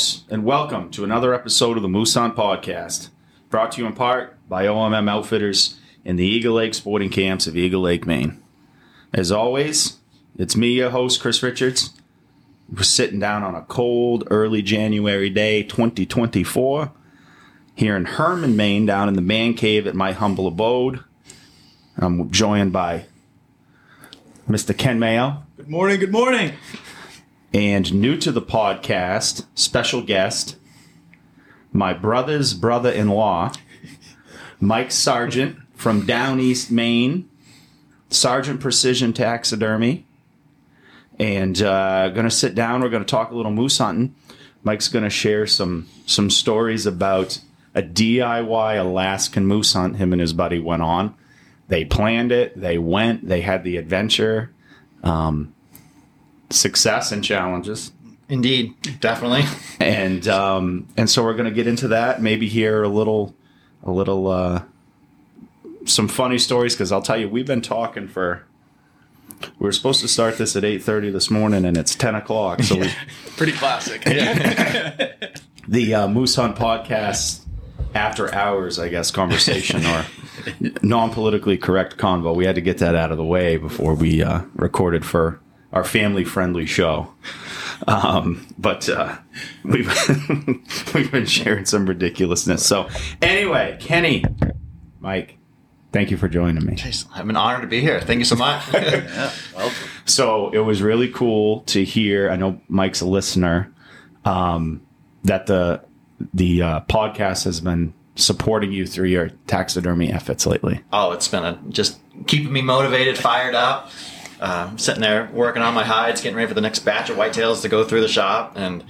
Folks, and welcome to another episode of the Moose Podcast, brought to you in part by OMM Outfitters in the Eagle Lake Sporting Camps of Eagle Lake, Maine. As always, it's me, your host, Chris Richards. We're sitting down on a cold, early January day, 2024, here in Hermon, Maine, down in the man cave at my humble abode. I'm joined by Mr. Ken Mayo. Good morning. Good morning. And new to the podcast, special guest, my brother's brother in law, Mike Sargent from Down East, Maine, Sargent Precision Taxidermy. And uh, to sit down. We're to talk a little moose hunting. Mike's to share some some stories about a DIY Alaskan moose hunt him and his buddy went on. They planned it. They went. They had the adventure. Um, success and challenges Indeed, definitely. and um, and so we're going to get into that. Maybe hear a little, a little, uh, some funny stories because I'll tell you, we've been talking for. We were supposed to start this at eight thirty this morning, and it's ten o'clock. So we, Pretty classic. the uh, Moose Hunt podcast after hours, I guess, conversation or non politically correct convo. We had to get that out of the way before we uh, recorded for our family friendly show. Um, but uh, we've we've been sharing some ridiculousness. So anyway, Kenny, Mike, thank you for joining me. Jeez, I'm an honor to be here. Thank you so much. yeah, well, So it was really cool to hear. I know Mike's a listener. Um, that the the uh, podcast has been supporting you through your taxidermy efforts lately. oh, it's been a, just keeping me motivated, fired up. Um, sitting there working on my hides, getting ready for the next batch of whitetails to go through the shop, and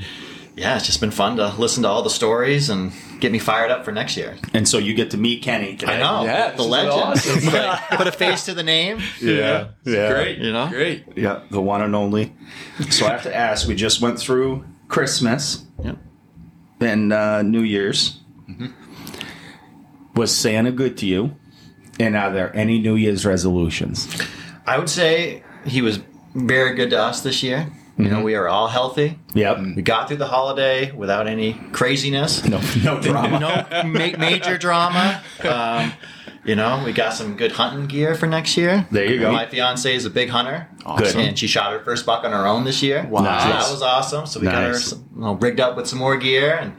yeah, it's just been fun to listen to all the stories and get me fired up for next year. And so you get to meet Kenny today. I know Yeah, the legend. awesome. put, a, put a face to the name. Yeah, yeah, Great. You know? Great. yeah, the one and only. So I have to ask. We just went through Christmas Yep. and uh, New Year's. Mm-hmm. Was Santa good to you? And are there any New Year's resolutions? I would say he was very good to us this year. You know, we are all healthy. Yep. We got through the holiday without any craziness. No, no drama. no ma- major drama. Um, you know, we got some good hunting gear for next year. There you go. My fiance is a big hunter, Good. and she shot her first buck on her own this year. Wow. So that was awesome. So we got her some, you know, rigged up with some more gear, and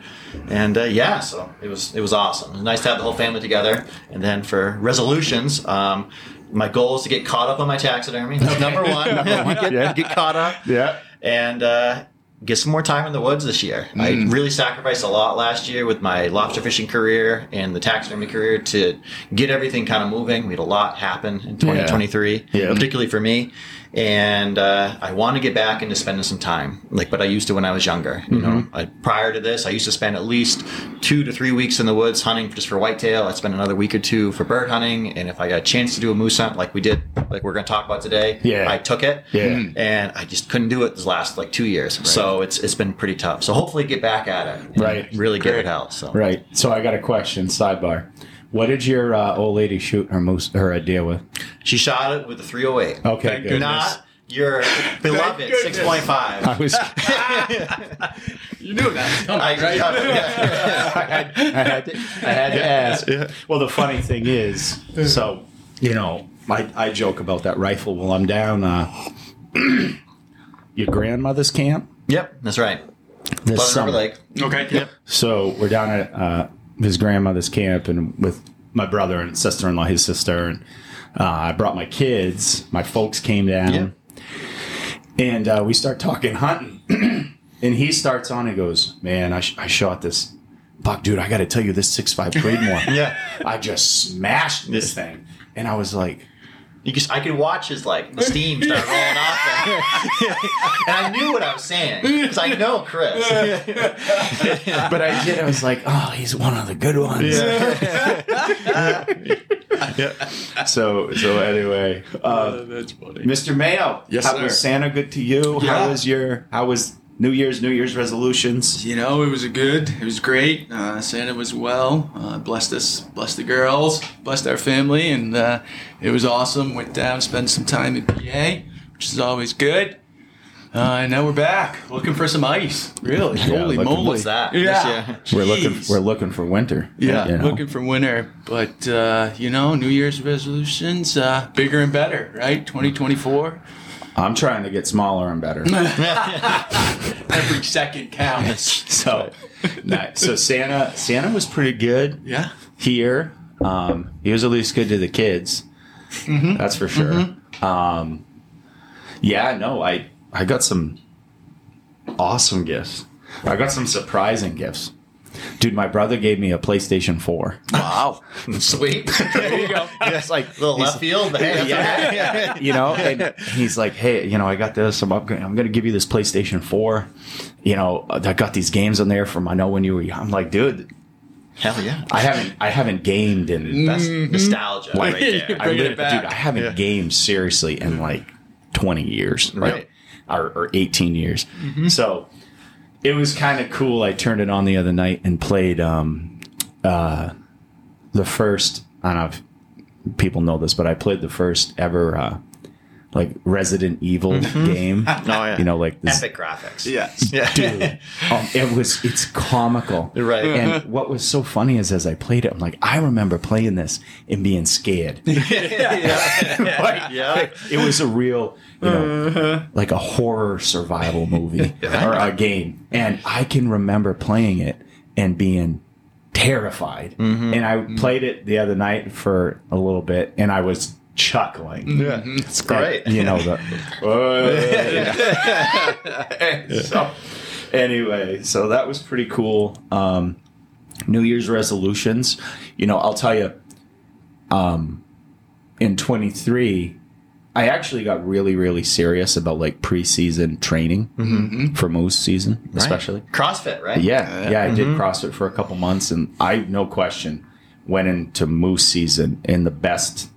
and uh, yeah, so it was it was awesome. It was nice to have the whole family together. And then for resolutions. Um, my goal is to get caught up on my taxidermy. That's number one. get, Yeah. get caught up Yeah. and uh, get some more time in the woods this year. I really sacrificed a lot last year with my lobster fishing career and the taxidermy career to get everything kind of moving. We had a lot happen in 2023, Yeah. particularly for me. And uh, I want to get back into spending some time, like what I used to when I was younger. You know, I, prior to this, I used to spend at least two to three weeks in the woods hunting just for whitetail. I'd spend another week or two for bird hunting, and if I got a chance to do a moose hunt, like we did, like we're going to talk about today, Yeah. I took it Yeah. and I just couldn't do it this last like two years. So it's it's been pretty tough. So hopefully get back at it, and Right. Really give Great. it out. So Right. So I got a question. Sidebar. What did your uh, old lady shoot her moose her deer with? she shot it with a 308. Okay, Thank good. goodness. Not your beloved 6.5. I was. You knew that. I, right? yeah. I had, I had to, I had to ask. Well, the funny thing is, so you know, I, I joke about that rifle. Well, I'm down uh, your grandmother's camp Yep, that's right. this Pleasant summer. River Lake. Okay. Yep. So we're down at uh, his grandmother's camp, and with my brother and sister-in-law, his sister, and uh, I brought my kids. My folks came down, and uh, we start talking hunting. and he starts on. and goes, "Man, I, sh- I shot this buck, dude. I got to tell you, this six five Creedmoor. Yeah. I just smashed this thing." And I was like, You just, I could watch his like the steam start rolling off, and, and I knew what I was saying because I know Chris. but I did. I was like, "Oh, he's one of the good ones." Yeah. So, so anyway, uh, That's funny. Mr. Mayo, Yes, how sir. was Santa good to you? How was your how was New Year's New Year's resolutions? You know, it was a good. It was great. Uh, Santa was well. Uh, blessed us, blessed the girls, blessed our family, and uh, it was awesome. Went down, spent some time in PA, which is always good. Uh, and now we're back looking for some ice. Really? Holy looking- moly! What's that? Yeah, We're looking. We're looking for winter. yeah, you know? looking for winter. But uh, you know, New Year's resolutions, uh, bigger and better, right? 2024. I'm trying to get smaller and better. Every second counts. so, nah, so Santa Santa was pretty good Yeah. here. Um, he was at least good to the kids. That's for sure. Um, yeah, no, I I got some awesome gifts. I got some surprising gifts. Dude, my brother gave me a PlayStation 4. Wow. Sweet. There you go. It's like little left field, hey, yeah, you know, and he's like, "Hey, you know, I got this. I'm, upgrade- I'm going to give you this PlayStation 4. You know, uh, I got these games on there from I know when you were." young." I'm like, dude, hell yeah. I haven't, I haven't gamed in. That's mm-hmm. nostalgia right there. I Bringing lit- it back. dude, I haven't gamed seriously in like 20 years, Right. Or, or 18 years. Mm-hmm. So it was kind of cool. I turned it on the other night and played um, uh, the first. I don't know if people know this, but I played the first ever uh, like Resident Evil mm-hmm. game. Oh yeah. You know, like this. epic graphics. Yes. Yeah. Dude, um, it was it's comical. Right. And mm-hmm. what was so funny is as I played it, I'm like, I remember playing this and being scared. Like, Yeah. it was a real, you know, mm-hmm. like a horror survival movie or a game. And I can remember playing it and being terrified. And I played it the other night for a little bit and I was chuckling. Yeah. It's great. You know, the. so, anyway, so that was pretty cool. Um, New Year's resolutions. You know, I'll tell you, um, in 23, I actually got really, really serious about like preseason training for moose season, especially. CrossFit, right? Yeah, yeah, I did CrossFit for a couple months, and I, no question, went into moose season in the best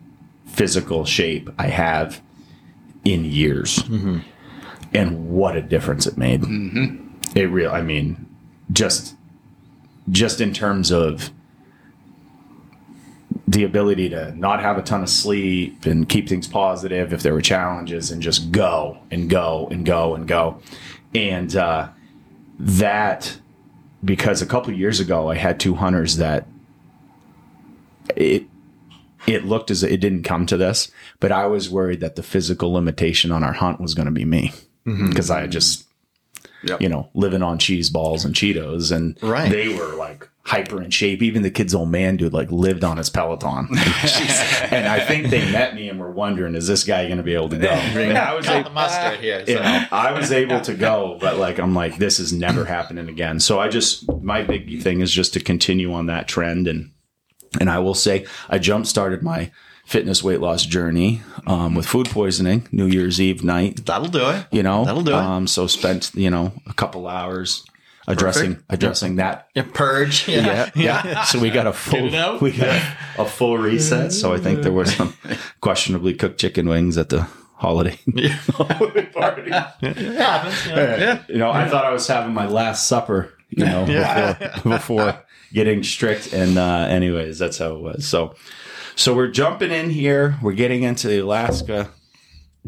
physical shape I have in years. And what a difference it made! It real, I mean, just just in terms of the ability to not have a ton of sleep and keep things positive if there were challenges and just go and go and go and go and uh, that because a couple of years ago I had two hunters that it it looked as it didn't come to this, but I was worried that the physical limitation on our hunt was going to be me mm-hmm. because I had just Yep. you know living on cheese balls and Cheetos and Right. they were like hyper in shape. Even the kid's old man dude like lived on his Peloton, and I think they met me and were wondering, is this guy going to be able to go? And I was able, the mustard here. So. you know, I was able to go, but like I'm like, this is never happening again. So I just my big thing is just to continue on that trend and and I will say I jump started my fitness weight loss journey um, with food poisoning New Year's Eve night. That'll do it. You know, That'll do it. Um, so spent you know a couple hours addressing addressing that. Yeah, purge. Yeah, yeah. So we got a full it we got a full reset. So I think there were some questionably cooked chicken wings at the holiday holiday party. Yeah, happens. You know. You know, I thought I was having my last supper, you know, before, before getting strict. And uh, anyways, that's how it was. So, so we're jumping in here. We're getting into the Alaska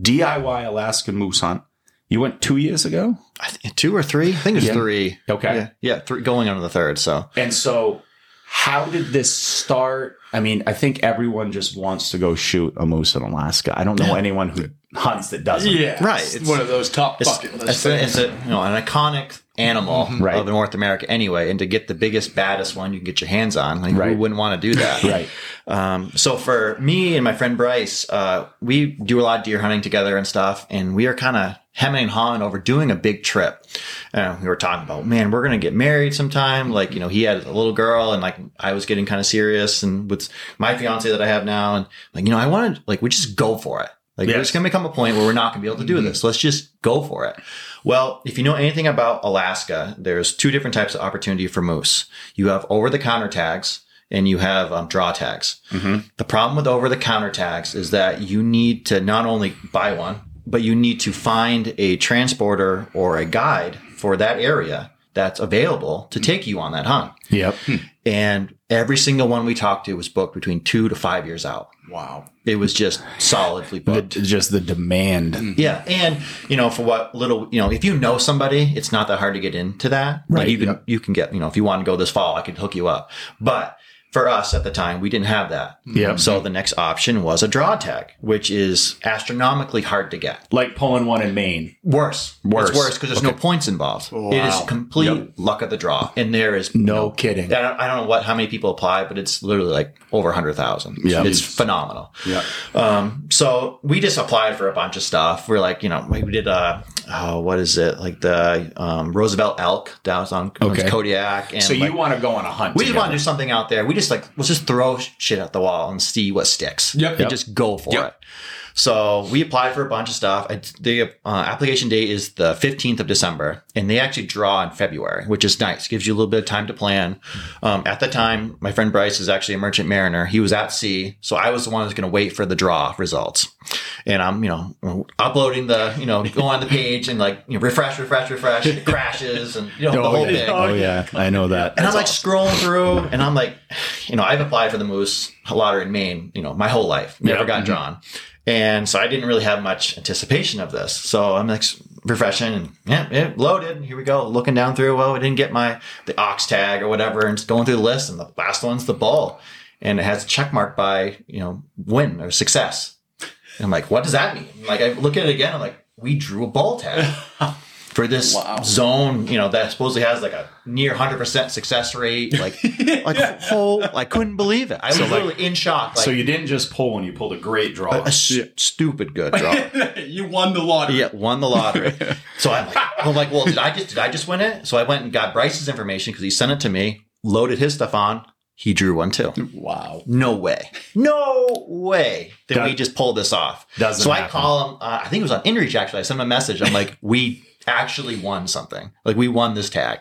DIY Alaska moose hunt. You went two years ago, I think two or three. I think it's Yeah. three. Okay. Yeah, yeah, three going on to the third. So and so how did this start? I mean, I think everyone just wants to go shoot a moose in Alaska. I don't know anyone who hunts that doesn't. Yeah. Right, It's, it's- one of those top it's, bucket list it's, a, things. it's a you know an iconic animal Right. of North America anyway, and to get the biggest, baddest one you can get your hands on, like Right. who wouldn't want to do that? Right. Um, so for me and my friend Bryce, uh, we do a lot of deer hunting together and stuff, and we are kind of hemming and hawing over doing a big trip. Uh, we were talking about, man, we're gonna get married sometime. Like, you know, he had a little girl, and like I was getting kind of serious, and with my fiance that I have now, and like, you know, I wanted, like, we just go for it. Like, Yes. there's gonna become a point where we're not gonna be able to do this. Let's just go for it. Well, if you know anything about Alaska, there's two different types of opportunity for moose. You have over the counter tags and you have um, draw tags. The problem with over the counter tags is that you need to not only buy one, but you need to find a transporter or a guide for that area that's available to take you on that hunt. Yep. Hmm. And every single one we talked to was booked between two to five years out. Wow. It was just solidly The, booked. just the demand. Hmm. Yeah, and you know, for what little you know, if you know somebody, it's not that hard to get into that. Like Right, you can yep. you can get you know, if you want to go this fall, I could hook you up. But for us at the time, we didn't have that. Yep. So the next option was a draw tag, which is astronomically hard to get. Like pulling one in Maine. Worse, Worse. It's worse because there's no points involved. It is Wow. complete luck of the draw, and there is No kidding. I don't, I don't know what how many people apply, but it's literally like over hundred thousand. Yeah. it's phenomenal. Yeah. Um, so we just applied for a bunch of stuff. We're like, you know, we did uh oh, what is it? Like the um, Roosevelt elk down on Okay. Kodiak. And So like, you want to go on a hunt? we just want to do something out there. We just like let's just throw shit at the wall and see what sticks. Yep. And Yep. just go for Yep. it. So we applied for a bunch of stuff. I, the uh, application date is the 15th of December, and they actually draw in February, which is nice. Gives you a little bit of time to plan. Um, at the time, my friend Bryce is actually a merchant mariner. He was at sea, so I was the one who's going to wait for the draw results. And I'm, you know, uploading the, you know, go on the page and like, you know, refresh, refresh, refresh, it crashes, and you know, the Oh whole yeah. thing. oh yeah, I know that. And I'm like scrolling through, and I'm like, you know, I've applied for the moose lottery in Maine, you know, my whole life, never Yeah. got drawn, and so I didn't really have much anticipation of this. So I'm like refreshing, and yeah, it loaded. Here we go, looking down through. Well, I didn't get my the ox tag or whatever, and going through the list, and the last one's the bull, and it has a check mark by you know win or success. And I'm like, what does that mean? Like I look at it again, I'm like, we drew a ball tag. For this Wow. zone, you know, that supposedly has like a near 100% success rate, like, like whole, I couldn't believe it. I was like- literally in shock. Like, so you didn't just pull and you pulled a great draw. a s- stupid good draw. you won the lottery. yeah, won the lottery. So I'm like, I'm like, well, did I just did I just win it? So I went and got Bryce's information because he sent it to me, loaded his stuff on. He drew one too. Wow. No way. No way that That- we just pulled this off. Doesn't so I happen. call him. Uh, I think it was on InReach actually. I sent him a message. I'm like, we actually won something. Like we won this tag.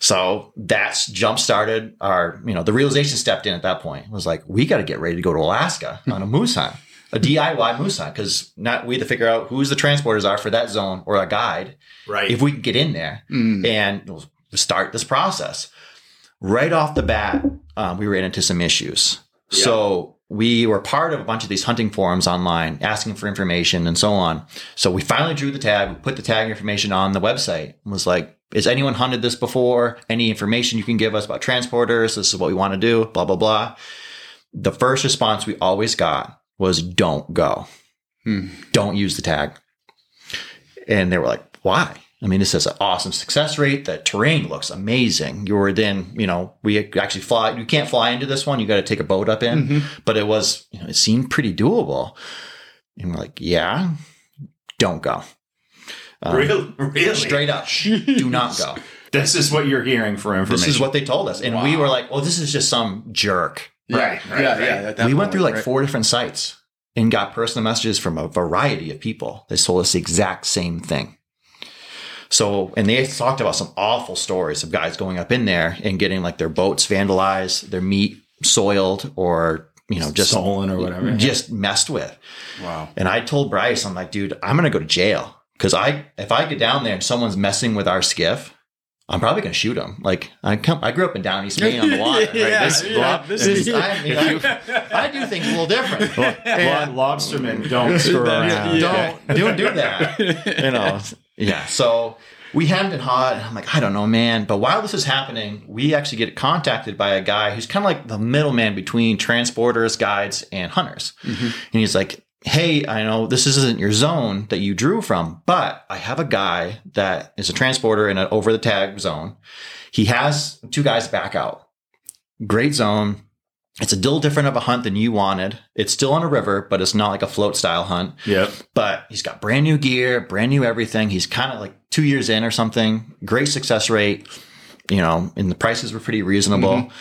So that's jump started our, you know, the realization stepped in at that point. It was like, we got to get ready to go to Alaska on a moose hunt, a DIY moose hunt, because not we had to figure out who's the transporters are for that zone or a guide right. if we can get in there and we'll start this process. Right off the bat, um, we ran into some issues. So we were part of a bunch of these hunting forums online asking for information and so on. So we finally drew the tag, we put the tag information on the website and was like, has anyone hunted this before? Any information you can give us about transporters? This is what we want to do, blah, blah, blah. The first response we always got was don't go. Hmm. Don't use the tag. And they were like, why? I mean, this has an awesome success rate. The terrain looks amazing. You're then, you know, we actually fly. You can't fly into this one. You got to take a boat up in, but it was, you know, it seemed pretty doable. And we're like, yeah, don't go. Um, really, really, Straight up, do not go. This is what you're hearing for information. This is what they told us. And we were like, well, this is just some jerk. Right, right, yeah, right. yeah. at that we went through like right. four different sites and got personal messages from a variety of people that told us the exact same thing. So, and they talked about some awful stories of guys going up in there and getting like their boats vandalized, their meat soiled, or, you know, just stolen or whatever. Mm-hmm. just messed with. Wow. And I told Bryce, I'm like, dude, I'm going to go to jail. Cause I, if I get down there and someone's messing with our skiff, I'm probably going to shoot him. Like I come, I grew up in down East Maine on the water. right? Yeah, This- yeah, this is- I, mean, I, I do things a little different. Lo- lobstermen don't screw around. Don't don't do that. You know. Yeah. So we hemmed and hawed. And I'm like, I don't know, man. But while this is happening, we actually get contacted by a guy who's kind of like the middleman between transporters, guides, and hunters. Mm-hmm. And he's like, Hey, I know this isn't your zone that you drew from, but I have a guy that is a transporter in an over the tag zone. He has two guys back out. Great zone. It's a little different of a hunt than you wanted. It's still on a river, but it's not like a float style hunt Yep. but he's got brand new gear, brand new everything. He's kind of like two years in or something. Great success rate, you know, and the prices were pretty reasonable. Mm-hmm.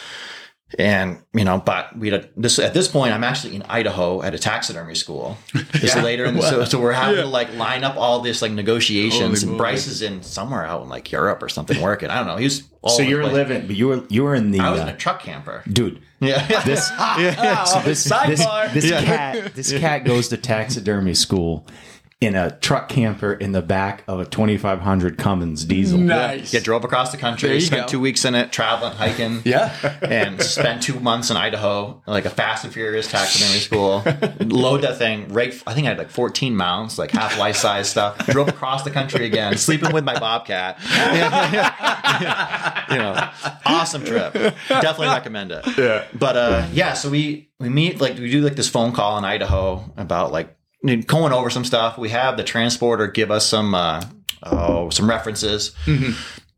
And you know, but we had this at this point. I'm actually in Idaho at a taxidermy school. This later in the so, so we're having to like line up all this like negotiations. Holy and Bryce is in somewhere out in like Europe or something working. I don't know. He's all So you're place. living, but you were you were in the I was uh, in a truck camper. dude. Yeah, This Ah, so this this, this Yeah. cat this cat goes to taxidermy school in a truck camper in the back of a 2500 Cummins diesel. Nice. Yeah, drove across the country, There you spent go. two weeks in it, traveling, hiking. Yeah. and spent two months in Idaho, like a Fast and Furious taxidermy school. Load that thing, right? I think I had like 14 mounts, like half life size stuff. Drove across the country again, sleeping with my bobcat. you know, awesome trip. Definitely recommend it. Yeah. But uh, yeah, so we we meet like we do like this phone call in Idaho about like going over some stuff. We have the transporter give us some uh, oh some references,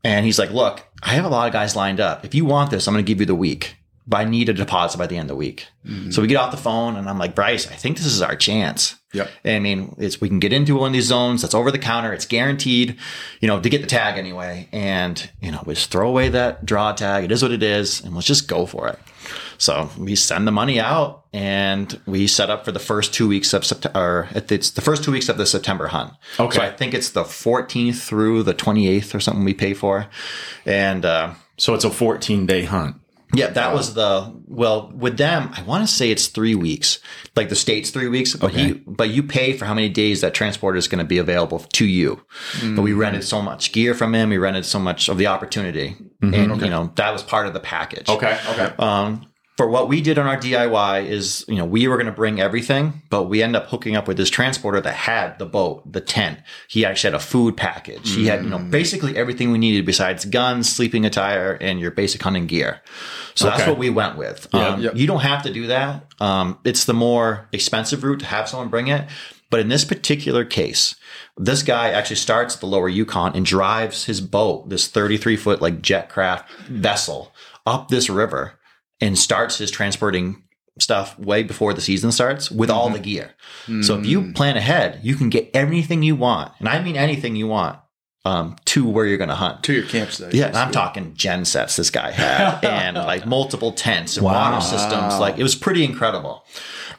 and he's like, "Look, I have a lot of guys lined up. If you want this, I'm going to give you the week." But I need a deposit by the end of the week. So we get off the phone and I'm like, Bryce, I think this is our chance. Yep. I mean, it's we can get into one of these zones that's over the counter. It's guaranteed, you know, to get the tag anyway. And you know, we just throw away that draw tag. It is what it is, and let's just go for it. So we send the money out, and we set up for the first two weeks of September. It's the first two weeks of the September hunt. Okay. So I think it's the 14th through the 28th or something we pay for, and. uh So it's a 14 day hunt. yeah, that was the well with them. I want to say it's three weeks, like the state's three weeks. But Okay. you but you pay for how many days that transporter is going to be available to you. But we rented so much gear from him. We rented so much of the opportunity, and you know that was part of the package. Okay. Okay. Um, for what we did on our DIY is, you know, we were going to bring everything, but we end up hooking up with this transporter that had the boat, the tent. He actually had a food package. He had, you know, basically everything we needed besides guns, sleeping attire, and your basic hunting gear. So that's what we went with. Yeah. Um. You don't have to do that. Um, it's the more expensive route to have someone bring it. But in this particular case, this guy actually starts at the lower Yukon and drives his boat, this 33 foot like jet craft vessel, up this river and starts his transporting stuff way before the season starts with all the gear. So if you plan ahead, you can get everything you want, and I mean anything you want, um, to where you're going to hunt. To your campsite. Yeah, I'm talking gen sets this guy had, and like multiple tents and Wow. water systems. Like it was pretty incredible.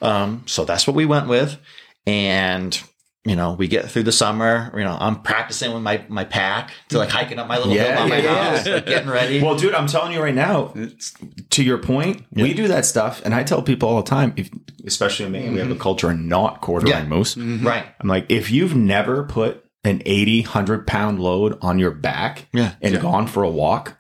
Um, so that's what we went with, and you know we get through the summer. You know I'm practicing with my my pack to like hiking up my little Yeah, hill by my yeah, house, like, getting ready. Well, dude, I'm telling you right now, It's, to your point, we do that stuff, and I tell people all the time, if, especially in Maine, we have a mm-hmm. culture of not quartering Yeah. moose. Mm-hmm. right. I'm like, if you've never put an 80, 100 pound load on your back Yeah. and gone for a walk,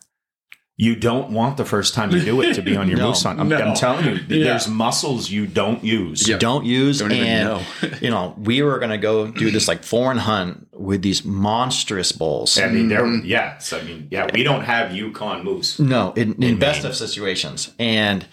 you don't want the first time you do it to be on your No. moose hunt. I'm, No. I'm telling you, Yeah. there's muscles you don't use. Yeah. don't use Don't even and know. you know we were gonna go do this like foreign hunt with these monstrous bulls I mean, there, mm-hmm. yes. I mean, yeah, we don't have Yukon moose. no in, in, best Maine. of situations and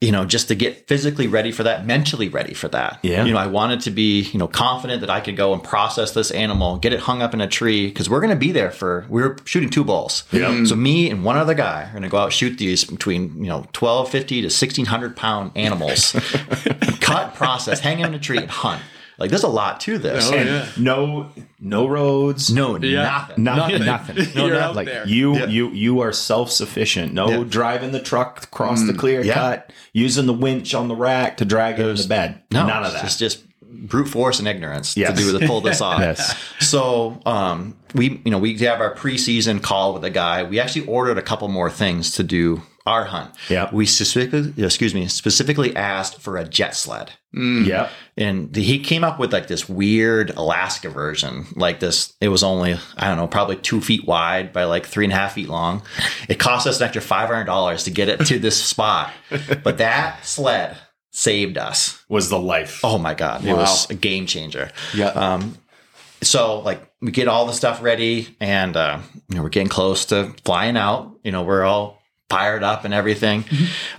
you know just to get physically ready for that mentally ready for that Yeah. you know i wanted to be you know confident that i could go and process this animal get it hung up in a tree because we're going to be there for we were shooting two bulls Yeah. so me and one other guy are going to go out shoot these between you know 1250 to 1600 pound animals cut process hang them in a tree and hunt like there's a lot to this Oh, And yeah. no, no roads. no Yeah. nothing Nothing, nothing. No, You're no, out like there. you, Yeah. you, you are self sufficient. No Yeah. driving the truck across the clear Yeah. cut, using the winch on the rack to drag it into bed. No, None of that. It's just brute force and ignorance Yes. to do to pull this off. Yes. So, um, we you know we have our preseason call with a guy. We actually ordered a couple more things to do our hunt. Yeah. We specifically, excuse me, specifically asked for a jet sled. yeah. And the, he came up with like this weird Alaska version, like this. It was only I don't know, probably two feet wide by like three and a half feet long. It cost us an extra five hundred dollars to get it to this spot, but that sled saved us. Was the life. Oh my god, it was a game changer. yeah. Um, so like we get all the stuff ready, and uh, you know we're getting close to flying out. You know we're all fired up and everything.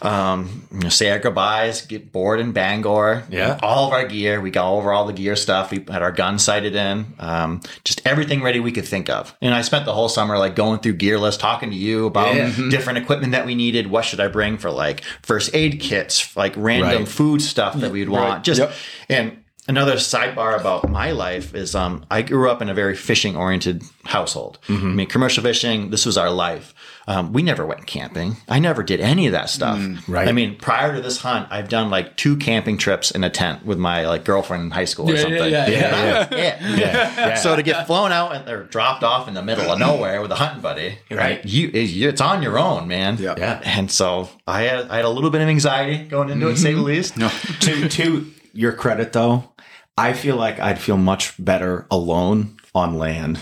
Um, you know, say our goodbyes, get bored in Bangor. Yeah. all of our gear. We got over all the gear stuff. We had our gun sighted in. Um, just everything ready we could think of. And I spent the whole summer like going through gear lists, talking to you about Yeah. different equipment that we needed. What should I bring for like first aid kits, like random Right. food stuff that we'd want. Right. Just Yep. and another sidebar about my life is um, I grew up in a very fishing oriented household. I mean, commercial fishing, this was our life. Um, we never went camping. I never did any of that stuff. right. I mean, prior to this hunt, I've done like two camping trips in a tent with my like girlfriend in high school or Yeah, something. yeah, yeah. Yeah. yeah. So to get flown out and they're dropped off in the middle of nowhere with a hunting buddy, Right. You, it's on your own, man. Yeah. Yeah. And so I had, I had a little bit of anxiety going into it, say the least. no. to to your credit though, I feel like I'd feel much better alone on land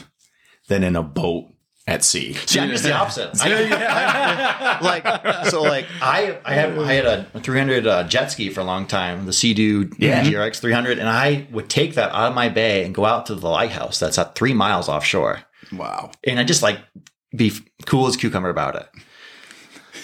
than in a boat at sea. See, I'm just the opposite. I, I- like, so like I, I had, I had a 300 uh, jet ski for a long time, the Sea-Doo Yeah. GRX 300, and I would take that out of my bay and go out to the lighthouse that's at three miles offshore, Wow. and I just like be cool as cucumber about it.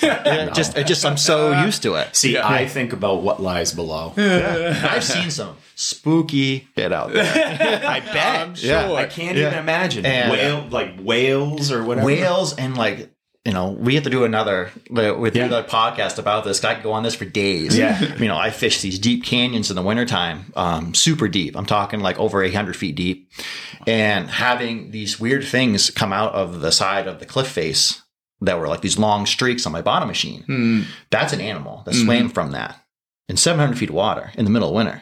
And it just, it just, I'm so used to it. See, I think about what lies below. I've seen some spooky shit out there. I bet. I'm Yeah. sure. I can't Yeah. even imagine And- whale like whales or whatever. whales and like you know we have to do another with Yeah. another podcast about this i could go on this for days Yeah. you know i fish these deep canyons in the wintertime um, super deep i'm talking like over 800 feet deep and having these weird things come out of the side of the cliff face that were like these long streaks on my bottom machine Hmm. that's an animal that swam from that in 700 feet of water in the middle of winter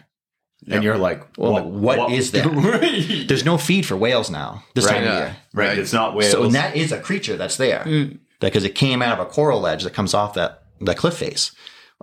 and you're like, well what, what is that Right. there's no feed for whales now this Right, time of year Right, Right. it's not whales. so and that is a creature that's there Mm. because it came out of a coral ledge that comes off that the cliff face.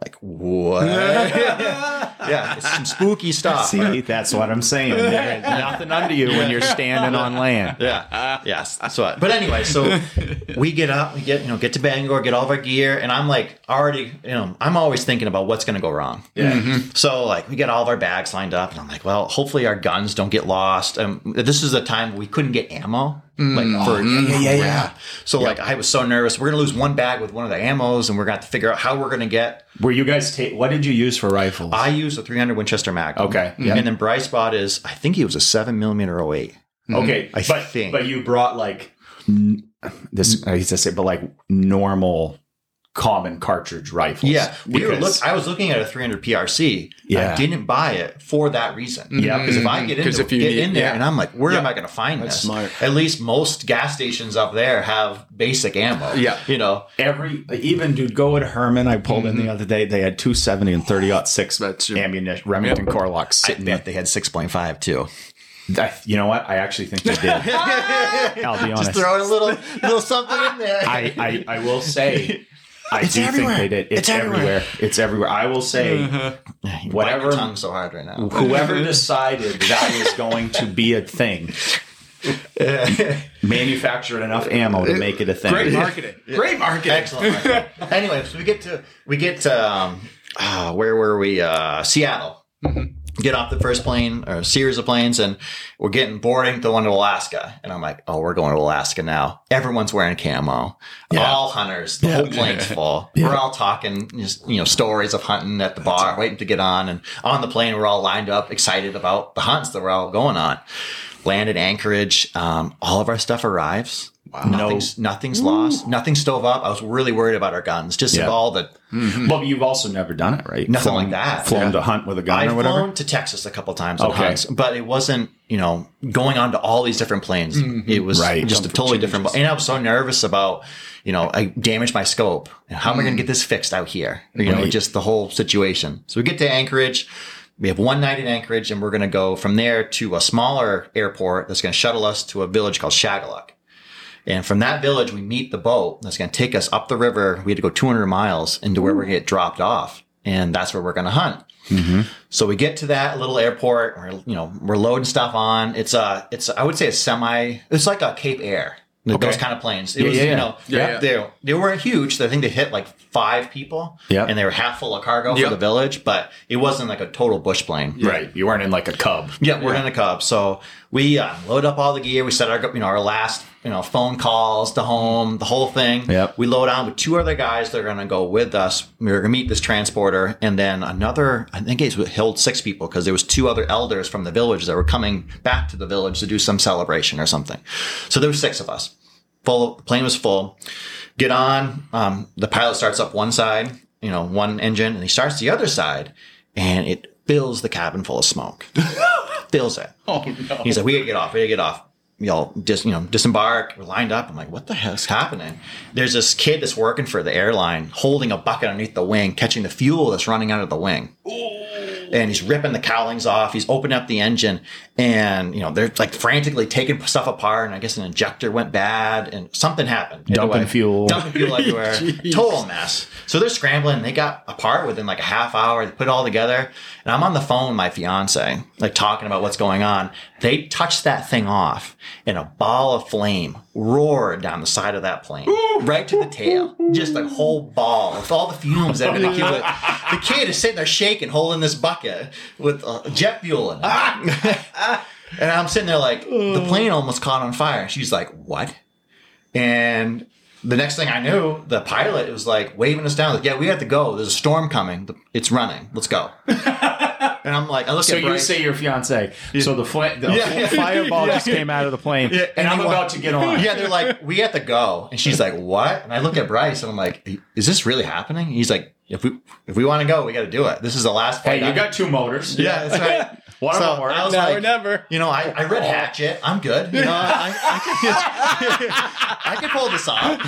Like what? yeah, it's some spooky stuff. See, that's what I'm saying. There is nothing under you when you're standing on land. Yeah. Yes. that's what. but anyway, so we get up, we get you know get to Bangor, get all of our gear, and I'm like already you know I'm always thinking about what's going to go wrong. Yeah. So like we get all of our bags lined up, and I'm like, well, hopefully our guns don't get lost. Um, this is a time we couldn't get ammo. Like mm. for yeah, yeah, yeah. So like I was so nervous. We're gonna lose one bag with one of the ammos, and we're gonna have to figure out how we're gonna get Were you guys take? What did you use for rifles? I use a 300 Winchester Mag. Okay, mm-hmm. yeah. And then Bryce bought is, I think he was a 7 millimeter 08. Mm-hmm. okay, I but think. but you brought like n- this. I hate to say, but like normal, common cartridge rifles. Yeah. We were Because- look, I was looking at a 300 PRC. Yeah. I didn't buy it for that reason. Mm-hmm. Yeah. Because if I get mm-hmm. into, if you get need- in there yeah. and I'm like, where am I going to find That's this? smart. At least most gas stations up there have basic ammo. Yeah. You know, Every even dude, go to Hermon. I pulled in the mm-hmm. other day. They had 270 and 30 six That's ammunition, Remington Core locks I sitting there. they had 6.5 too. I- You know what? I actually think they did. I'll be honest. Just throw a little, little something in there. I, I, I will say, I It's do everywhere. think they did. It's, It's everywhere. everywhere. It's everywhere. I will say, Whatever. whatever- tongue so hard right now. whoever decided that was going to be a thing, manufactured enough ammo to make it a thing. Great marketing. Great marketing. Excellent. anyway, so we get to we get to um, uh, where were we? Uh, Seattle. Get off the first plane or series of planes, and we're getting boarding to one to Alaska. And I'm like, oh, we're going to Alaska now. Everyone's wearing camo. All hunters. The whole plane's full. We're all talking, just, you know, stories of hunting at the bar, waiting to get on. And on the plane, we're all lined up, excited about the hunts that we're all going on. Landed Anchorage. Um, all of our stuff arrives. Wow. Nothing's, nothing's lost. Nothing's stove up. I was really worried about our guns. Just Yeah. of all the mm-hmm. Well, you've also never done it, right? Nothing Flown- like that. Flown Yeah. to hunt with a gun I've or whatever. flown to Texas a couple times on Okay. hunts, but it wasn't, you know, going on to all these different planes. Mm-hmm. It was Right. just a totally different. And I was so nervous about, you know, I damaged my scope. And how am I going to mm. get this fixed out here? You know, Right. just the whole situation. So we get to Anchorage. We have one night in Anchorage, and we're going to go from there to a smaller airport that's going to shuttle us to a village called Shageluk. And from that village, we meet the boat that's going to take us up the river. We had to go 200 miles into where we're going to get dropped off. And that's where we're going to hunt. Mm-hmm. So we get to that little airport. We're, you know, we're loading stuff on. It's a, it's, I would say a semi, it's like a Cape Air. Those kind of planes. It Yeah, was, yeah, you know, Yeah, yeah. they they weren't huge. I think they hit like five people. Yeah. And they were half full of cargo Yep. for the village, but it wasn't like a total bush plane. Right. You weren't in like a cub. Yeah, we're in a Cub. So we uh, load up all the gear. We set our you know our last you know phone calls to home, the whole thing. Yep. We load on with two other guys that are going to go with us. We are going to meet this transporter, and then another. I think it held six people because there was two other elders from the village that were coming back to the village to do some celebration or something. So there were six of us. Full. The plane was full. Get on. Um, the pilot starts up one side, you know, one engine, and he starts the other side, and it fills the cabin full of smoke. fills it. Oh no. He's like, we gotta get off. We gotta get off. Y'all just, you know, disembark. We're lined up. I'm like, what the hell's happening? There's this kid that's working for the airline holding a bucket underneath the wing, catching the fuel that's running out of the wing. and he's ripping the cowlings off. He's opening up the engine, and you know they're like frantically taking stuff apart. And I guess an injector went bad, and something happened. Dumping way, fuel. dumping fuel everywhere, total mess. So they're scrambling. They got apart within like a half hour. They put it all together, and I'm on the phone with my fiance, like talking about what's going on. They touched that thing off, and a ball of flame roared down the side of that plane, right to the tail, just a whole ball with all the fumes that the kid. The kid is sitting there shaking, holding this bucket with uh, jet fuel in it. and I'm sitting there like, the plane almost caught on fire. She's like, what? And the next thing I knew, the pilot was like waving us down, like, "Yeah, we have to go. There's a storm coming. It's running. Let's go." and I'm like, I look So at you say your fiance. So the, fla- the Yeah, yeah. fireball Yeah. just came out of the plane, Yeah, and, and I'm he wa- about to get on. yeah, they're like, we have to go, and she's like, what? And I look at Bryce, and I'm like, is this really happening? And he's like, if we if we want to go, we got to do it. This is the last Hey, you I'm- got two motors. yeah, that's right. One of So them. I was Now like, or never. You know, I, I read Hatchet. I'm good. You know, I, I, can, I can pull this off.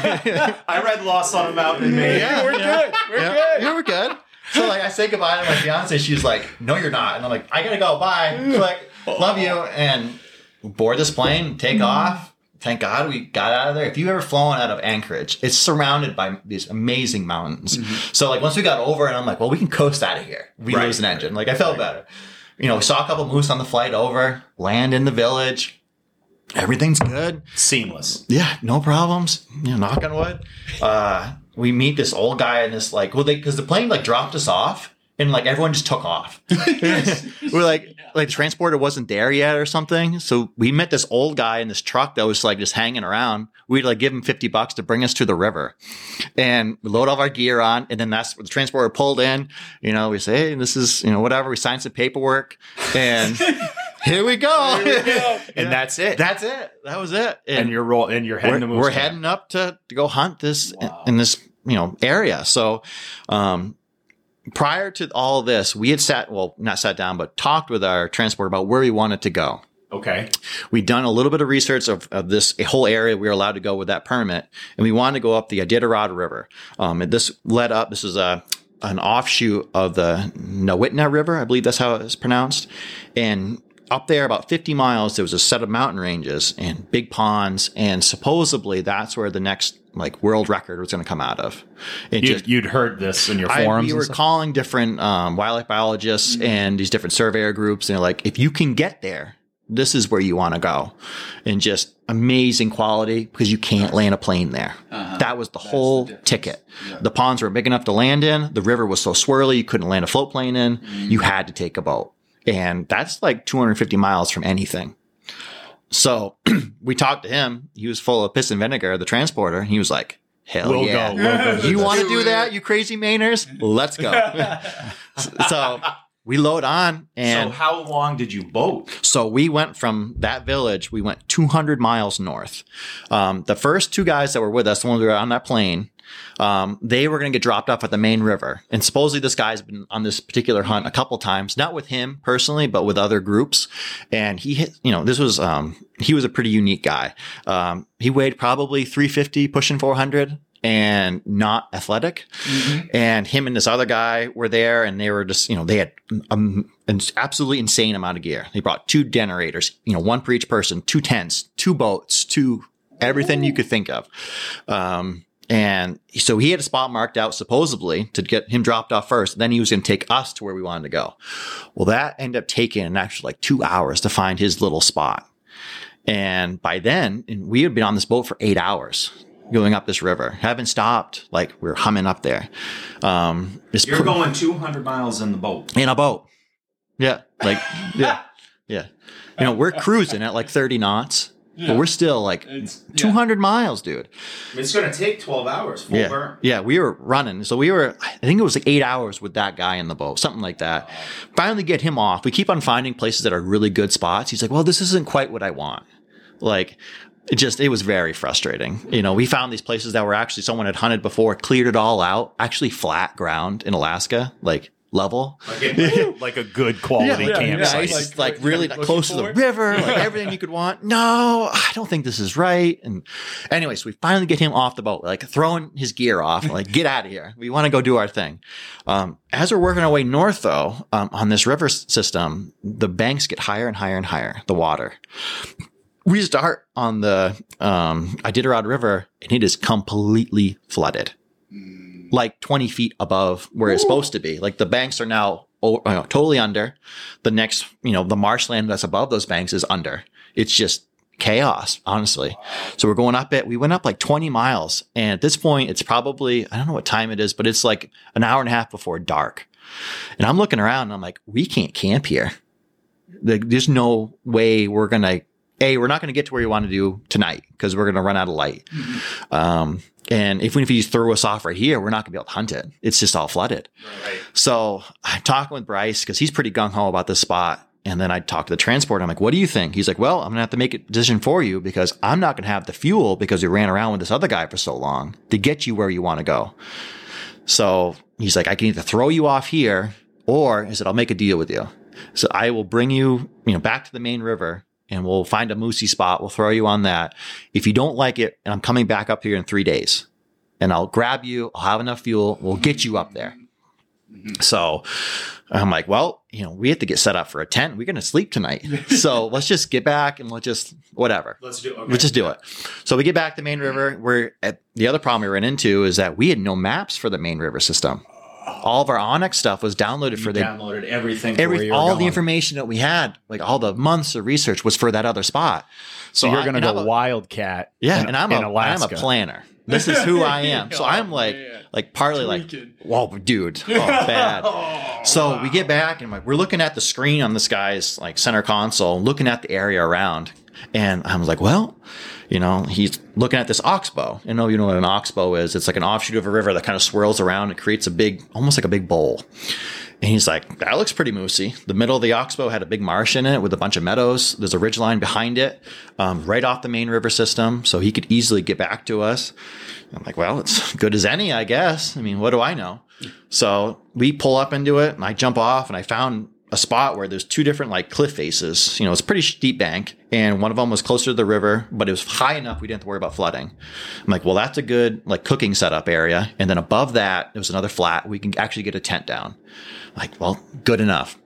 I read Lost on a Mountain in Maine. Yeah, We're yeah. good. We're yeah, good. Yeah, we're good. So like I say goodbye to my fiance, she's like, "No, you're not," and I'm like, "I gotta go. Bye. Click. Love you." And board this plane, take off. Thank God we got out of there. If you ever flown out of Anchorage, it's surrounded by these amazing mountains. So like once we got over, and I'm like, "Well, we can coast out of here. We Right, lose an engine." Like I felt better. You know, we saw a couple moose on the flight over, land in the village. Everything's good. Seamless. Yeah, no problems. You know, knock on wood. Uh, we meet this old guy in this like, well, they because the plane like dropped us off and like everyone just took off. We're like, like the transporter wasn't there yet or something. So we met this old guy in this truck that was like just hanging around. We'd like give him fifty bucks to bring us to the river, and we load all of our gear on, and then that's where the transporter pulled in. You know, we say, hey, this is you know whatever. We signed some paperwork, and here we go. And that's it. That's it. That was it. and you're roll and you're heading we're, we're heading up to, to go hunt this Wow. in this you know area. So, um, prior to all this, we had sat well, not sat down, but talked with our transport about where we wanted to go. Okay. We'd done a little bit of research of, of this a whole area we were allowed to go with that permit, and we wanted to go up the Iditarod River. Um, and this led up. This is a an offshoot of the Nawitna River, I believe that's how it's pronounced. And up there, about 50 miles, there was a set of mountain ranges and big ponds, and supposedly that's where the next like world record was going to come out of. It You, just you'd heard this in your I, forums. we and were stuff? calling different um, wildlife biologists mm-hmm. and these different surveyor groups, and they're like, if you can get there, this is where you want to go, and just amazing quality because you can't land a plane there. Uh-huh. That was the whole difference. ticket. The ponds were big enough to land in. The river was so swirly you couldn't land a float plane in. Mm. You had to take a boat, and that's like 250 miles from anything. So we talked to him. He was full of piss and vinegar, the transporter. He was like, "Hell We'll yeah, go. We'll go. you want to Do do that, you crazy Mainers? Let's go. so we load on, So and so, how long did you boat? So we went from that village. We went 200 miles north. Um, the first two guys that were with us, the ones that were on that plane, um, they were going to get dropped off at the main river. And supposedly this guy's been on this particular hunt a couple times, not with him personally, but with other groups. And he hit, you know, this was, um, he was a pretty unique guy. Um, he weighed probably 350, pushing 400 and not athletic. And him and this other guy were there and they were just, you know, they had um, an absolutely insane amount of gear. They brought two generators, you know, one for each person, two tents, two boats, two everything you could think of. Um, and so he had a spot marked out supposedly to get him dropped off first. Then he was going to take us to where we wanted to go. Well, that ended up taking an actually like two hours to find his little spot. And by then, and we had been on this boat for eight hours going up this river, haven't stopped. Like we are humming up there. Um, You're going 200 miles in the boat. in a boat. Yeah. Like, yeah. Yeah. You know, we're cruising at like 30 knots, but we're still like It's yeah. 200 miles, dude. It's going to take 12 hours. Full Yeah. burn. Yeah. We were running. So we were, I think it was like eight hours with that guy in the boat, something like that. Finally get him off. We keep on finding places that are really good spots. He's like, well, this isn't quite what I want. Like, it just, it was very frustrating. You know, we found these places that were actually someone had hunted before, cleared it all out, actually flat ground in Alaska, like level. like a good quality Yeah, campsite. it's Like, like, what really you're close to the river, like everything you could want. No, I don't think this is right. And anyways, we finally get him off the boat, like throwing his gear off, like get out of here. We want to go do our thing. Um, as we're working our way north, though, um, on this river system, the banks get higher and higher and higher. The water. We start on the um, Iditarod River, and it is completely flooded like 20 feet above where it's supposed to be. Like the banks are now o- uh, totally under. The next, you know, the marshland that's above those banks is under. It's just chaos, honestly. So we're going up it. We went up like 20 miles. And at this point, it's probably, I don't know what time it is, but it's like an hour and a half before dark. And I'm looking around and I'm like, we can't camp here. Like, there's no way we're going to, A, we're not going to get to where we want to do tonight because we're going to run out of light. Um, and even if you just throw us off right here, we're not going to be able to hunt it. It's just all flooded. So I'm talking with Bryce because he's pretty gung ho about this spot. And then I talk to the transport. I'm like, what do you think? He's like, well, I'm going to have to make a decision for you because I'm not going to have the fuel because we ran around with this other guy for so long to get you where you want to go. So he's like, I can either throw you off here or he said, I'll make a deal with you. So I will bring you, you know, back to the main river and we'll find a moosey spot. We'll throw you on that. If you don't like it, and I'm coming back up here in three days and I'll grab you, I'll have enough fuel, we'll get you up there. Mm-hmm. So I'm like, well, you know, we have to get set up for a tent. We're going to sleep tonight. so let's just get back and we'll just, whatever. Let's do it. Let's just do it. So we get back to the main river. We're at the other problem we ran into is that we had no maps for the main river system. All of our onX stuff was downloaded for the downloaded everything. for where every you were all the information that we had, like all the months of research was for that other spot. So you're going to and I'm go a- wildcat. Yeah, in, and I'm in a Alaska. am a planner. This is who I am. So Oh, I'm like man. like partly like Tweaking. whoa dude, oh bad. Oh, so we get back and like we're looking at the screen on this guy's like center console, looking at the area around. And I was like, well, you know, he's looking at this oxbow. I know you know what an oxbow is. It's like an offshoot of a river that kind of swirls around and creates a big, almost like a big bowl. And he's like, that looks pretty moosey. The middle of the oxbow had a big marsh in it with a bunch of meadows. There's a ridge line behind it, um, right off the main river system. So he could easily get back to us. I'm like, well, it's good as any, I guess. I mean, what do I know? So we pull up into it and I jump off and I found a spot where there's two different like cliff faces. You know, it's a pretty steep bank and one of them was closer to the river, but it was high enough we didn't have to worry about flooding. I'm like, well, that's a good like cooking setup area. And then above that, there was another flat. We can actually get a tent down. Like, well, good enough.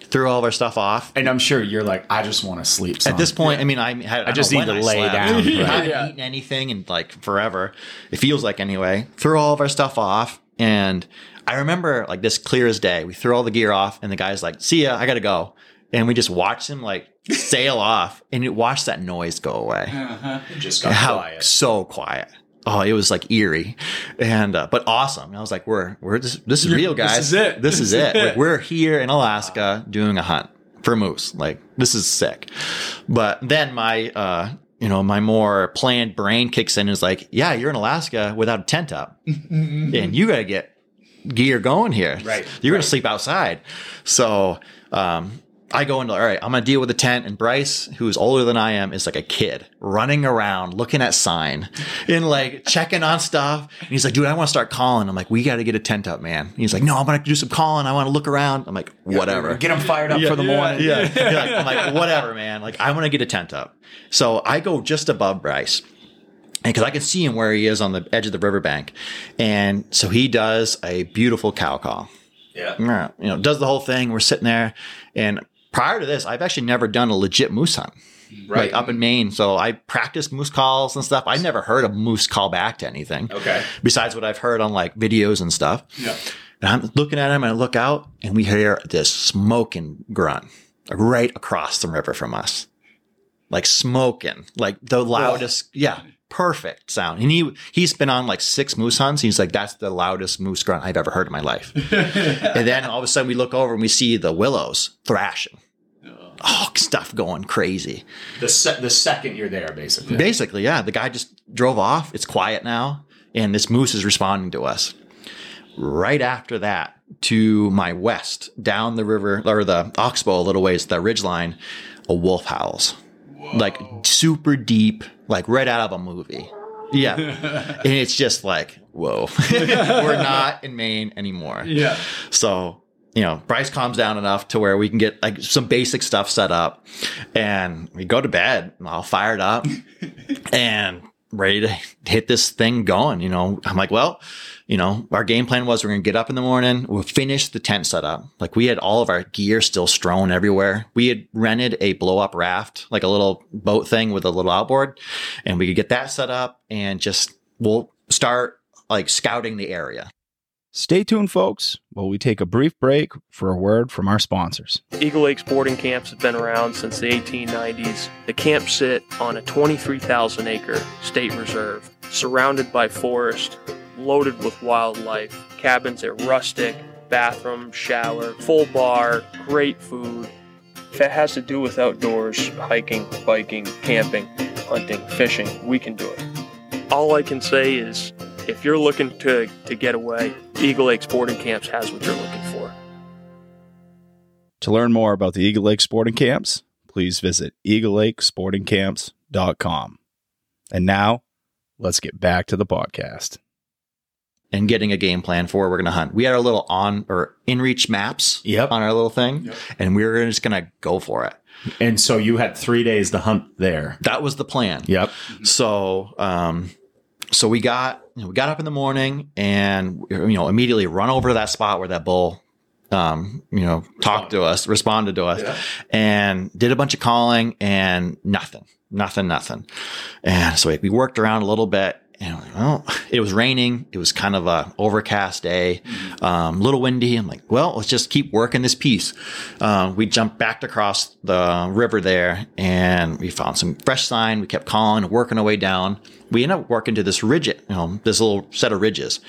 Threw all of our stuff off. And I'm sure you're like, I just want to sleep. Son. At this point, I mean, I had I, just need to I lay slept. down. I haven't Yeah. eaten anything in like forever. It feels like anyway. Threw all of our stuff off, and I remember like this clear as day. We threw all the gear off, and the guy's like, "See ya, I gotta go," and we just watched him like sail off, and it watched that noise go away. It just got How quiet. so quiet. Oh, it was like eerie, and uh, but awesome. And I was like, "We're we're this, this is real, guys. this is it. This is it. Like, we're here in Alaska doing a hunt for moose. Like this is sick." But then my uh, you know my more planned brain kicks in and is like, "Yeah, you're in Alaska without a tent up, and you got to get gear going here. Right, You're right. gonna sleep outside." So. Um, I go into all right. I'm gonna deal with the tent, and Bryce, who's older than I am, is like a kid running around, looking at sign, and like checking on stuff. And he's like, "Dude, I want to start calling." I'm like, "We got to get a tent up, man." And he's like, "No, I'm gonna do some calling. I want to look around." I'm like, "Whatever." Get them fired up for the morning. Yeah, yeah. Like, I'm like, whatever, man. Like, I want to get a tent up. So I go just above Bryce. And because I can see him where he is on the edge of the riverbank. And so he does a beautiful cow call. Yeah. Yeah, You know, does the whole thing. We're sitting there. And prior to this, I've actually never done a legit moose hunt. Right. Like up in Maine. So I practiced moose calls and stuff. I never heard a moose call back to anything. Okay. Besides what I've heard on like videos and stuff. Yeah. And I'm looking at him and I look out and we hear this smoking grunt right across the river from us. Like smoking, like the loudest, yeah, perfect sound. And he he's been on like six moose hunts. He's like, that's the loudest moose grunt I've ever heard in my life. and then all of a sudden we look over and we see the willows thrashing. Oh. oh, stuff going crazy. The se- the second you're there, basically. Basically, yeah. The guy just drove off. It's quiet now, and this moose is responding to us. Right after that, to my west, down the river or the oxbow a little ways, the ridge line, a wolf howls. Like super deep, like right out of a movie. Yeah. and it's just like, whoa. We're not in Maine anymore. Yeah. So you know, Bryce calms down enough to where we can get like some basic stuff set up and we go to bed all fired up and ready to hit this thing going. You know, I'm like, well, you know, our game plan was we're going to get up in the morning, we'll finish the tent setup. Like we had all of our gear still strewn everywhere. We had rented a blow up raft, like a little boat thing with a little outboard, and we could get that set up and just we'll start like scouting the area. Stay tuned, folks, while we take a brief break for a word from our sponsors. Eagle Lake Sporting Camps have been around since the 1890s. The camps sit on a 23,000 acre state reserve, surrounded by forest, loaded with wildlife. Cabins are rustic, bathroom, shower, full bar, great food. If it has to do with outdoors, hiking, biking, camping, hunting, fishing, we can do it. All I can say is if you're looking to, to get away, Eagle Lake Sporting Camps has what you're looking for. To learn more about the Eagle Lake Sporting Camps, please visit eaglelakesportingcamps.com. And now, let's get back to the podcast. And getting a game plan for where we're going to hunt. We had our little on or inReach maps Yep. on our little thing, Yep. and we were just going to go for it. And so you had three days to hunt there. That was the plan. Yep. So, um, so we got you know, we got up in the morning and you know immediately run over to that spot where that bull, um, you know, talked to us, responded to us, Yeah. and did a bunch of calling and nothing, nothing, nothing. And so we worked around a little bit. And well, it was raining. It was kind of a overcast day, um, a little windy. I'm like, well, let's just keep working this piece. Um, we jumped back across the river there and we found some fresh sign. We kept calling and working our way down. We ended up working to this ridge, you know, this little set of ridges.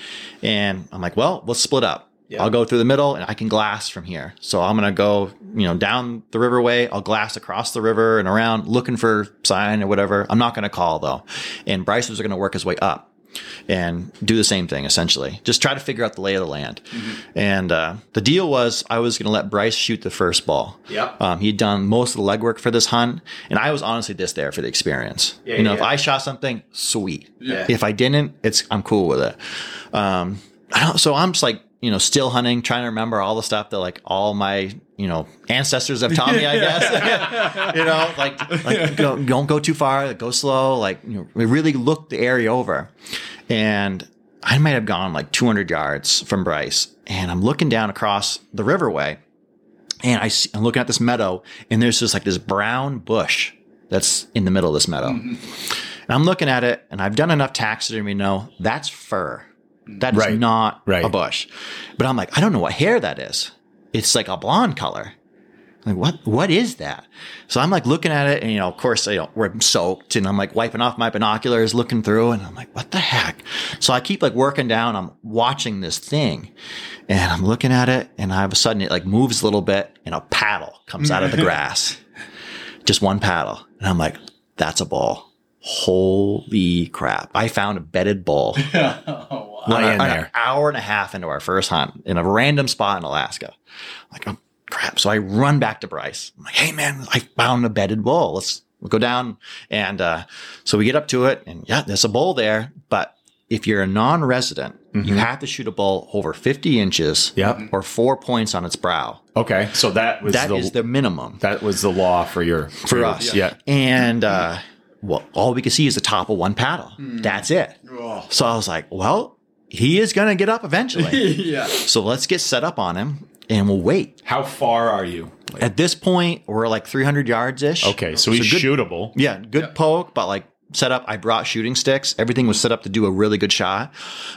And I'm like, well, let's split up. I'll go through the middle and I can glass from here. So I'm going to go, you know, down the riverway. I'll glass across the river and around looking for sign or whatever. I'm not going to call though. And Bryce was going to work his way up and do the same thing essentially. Just try to figure out the lay of the land. And uh, the deal was I was going to let Bryce shoot the first ball. Yep. Um, he'd done most of the legwork for this hunt, and I was honestly just there for the experience. Yeah, you know, yeah, if. I shot something, sweet. Yeah. If I didn't, it's I'm cool with it. Um, I don't, so I'm just like you know still hunting, trying to remember all the stuff that like all my you know ancestors have taught me. I guess you know like like go, don't go too far, go slow. Like you know, we really looked the area over, and I might have gone like 200 yards from Bryce, and I'm looking down across the riverway, and I see, I'm looking at this meadow, and there's just like this brown bush that's in the middle of this meadow. Mm-hmm. And I'm looking at it, and I've done enough taxidermy to know that's fur. That is Right. not Right. a bush. But I'm like, I don't know what hair that is. It's like a blonde color. I'm like, what? What is that? So I'm like looking at it, and you know, of course, you know, we're soaked, and I'm like wiping off my binoculars, looking through, and I'm like, what the heck? So I keep like working down. I'm watching this thing, and I'm looking at it, and all of a sudden it like moves a little bit, and a paddle comes out of the grass, just one paddle, and I'm like, that's a bull. Holy crap! I found a bedded bull oh, wow. Laying an, there. An hour and a half into our first hunt in a random spot in Alaska. Like, oh, crap. So I run back to Bryce. I'm like, hey, man, I found a bedded bull. Let's we'll go down. And uh, so we get up to it, and yeah, there's a bull there. But if you're a non resident, you have to shoot a bull over 50 inches Yep. or four points on its brow. Okay. So that was That the, is the minimum that was the law for your for us. Yeah. And uh, well, all we could see is the top of one paddle. Hmm. That's it. Oh. So I was like, well, he is going to get up eventually. yeah. So let's get set up on him and we'll wait. How far are you? At this point, we're like 300 yards ish. Okay, so he's good, shootable. Yeah, good poke, but like set up. I brought shooting sticks. Everything was set up to do a really good shot.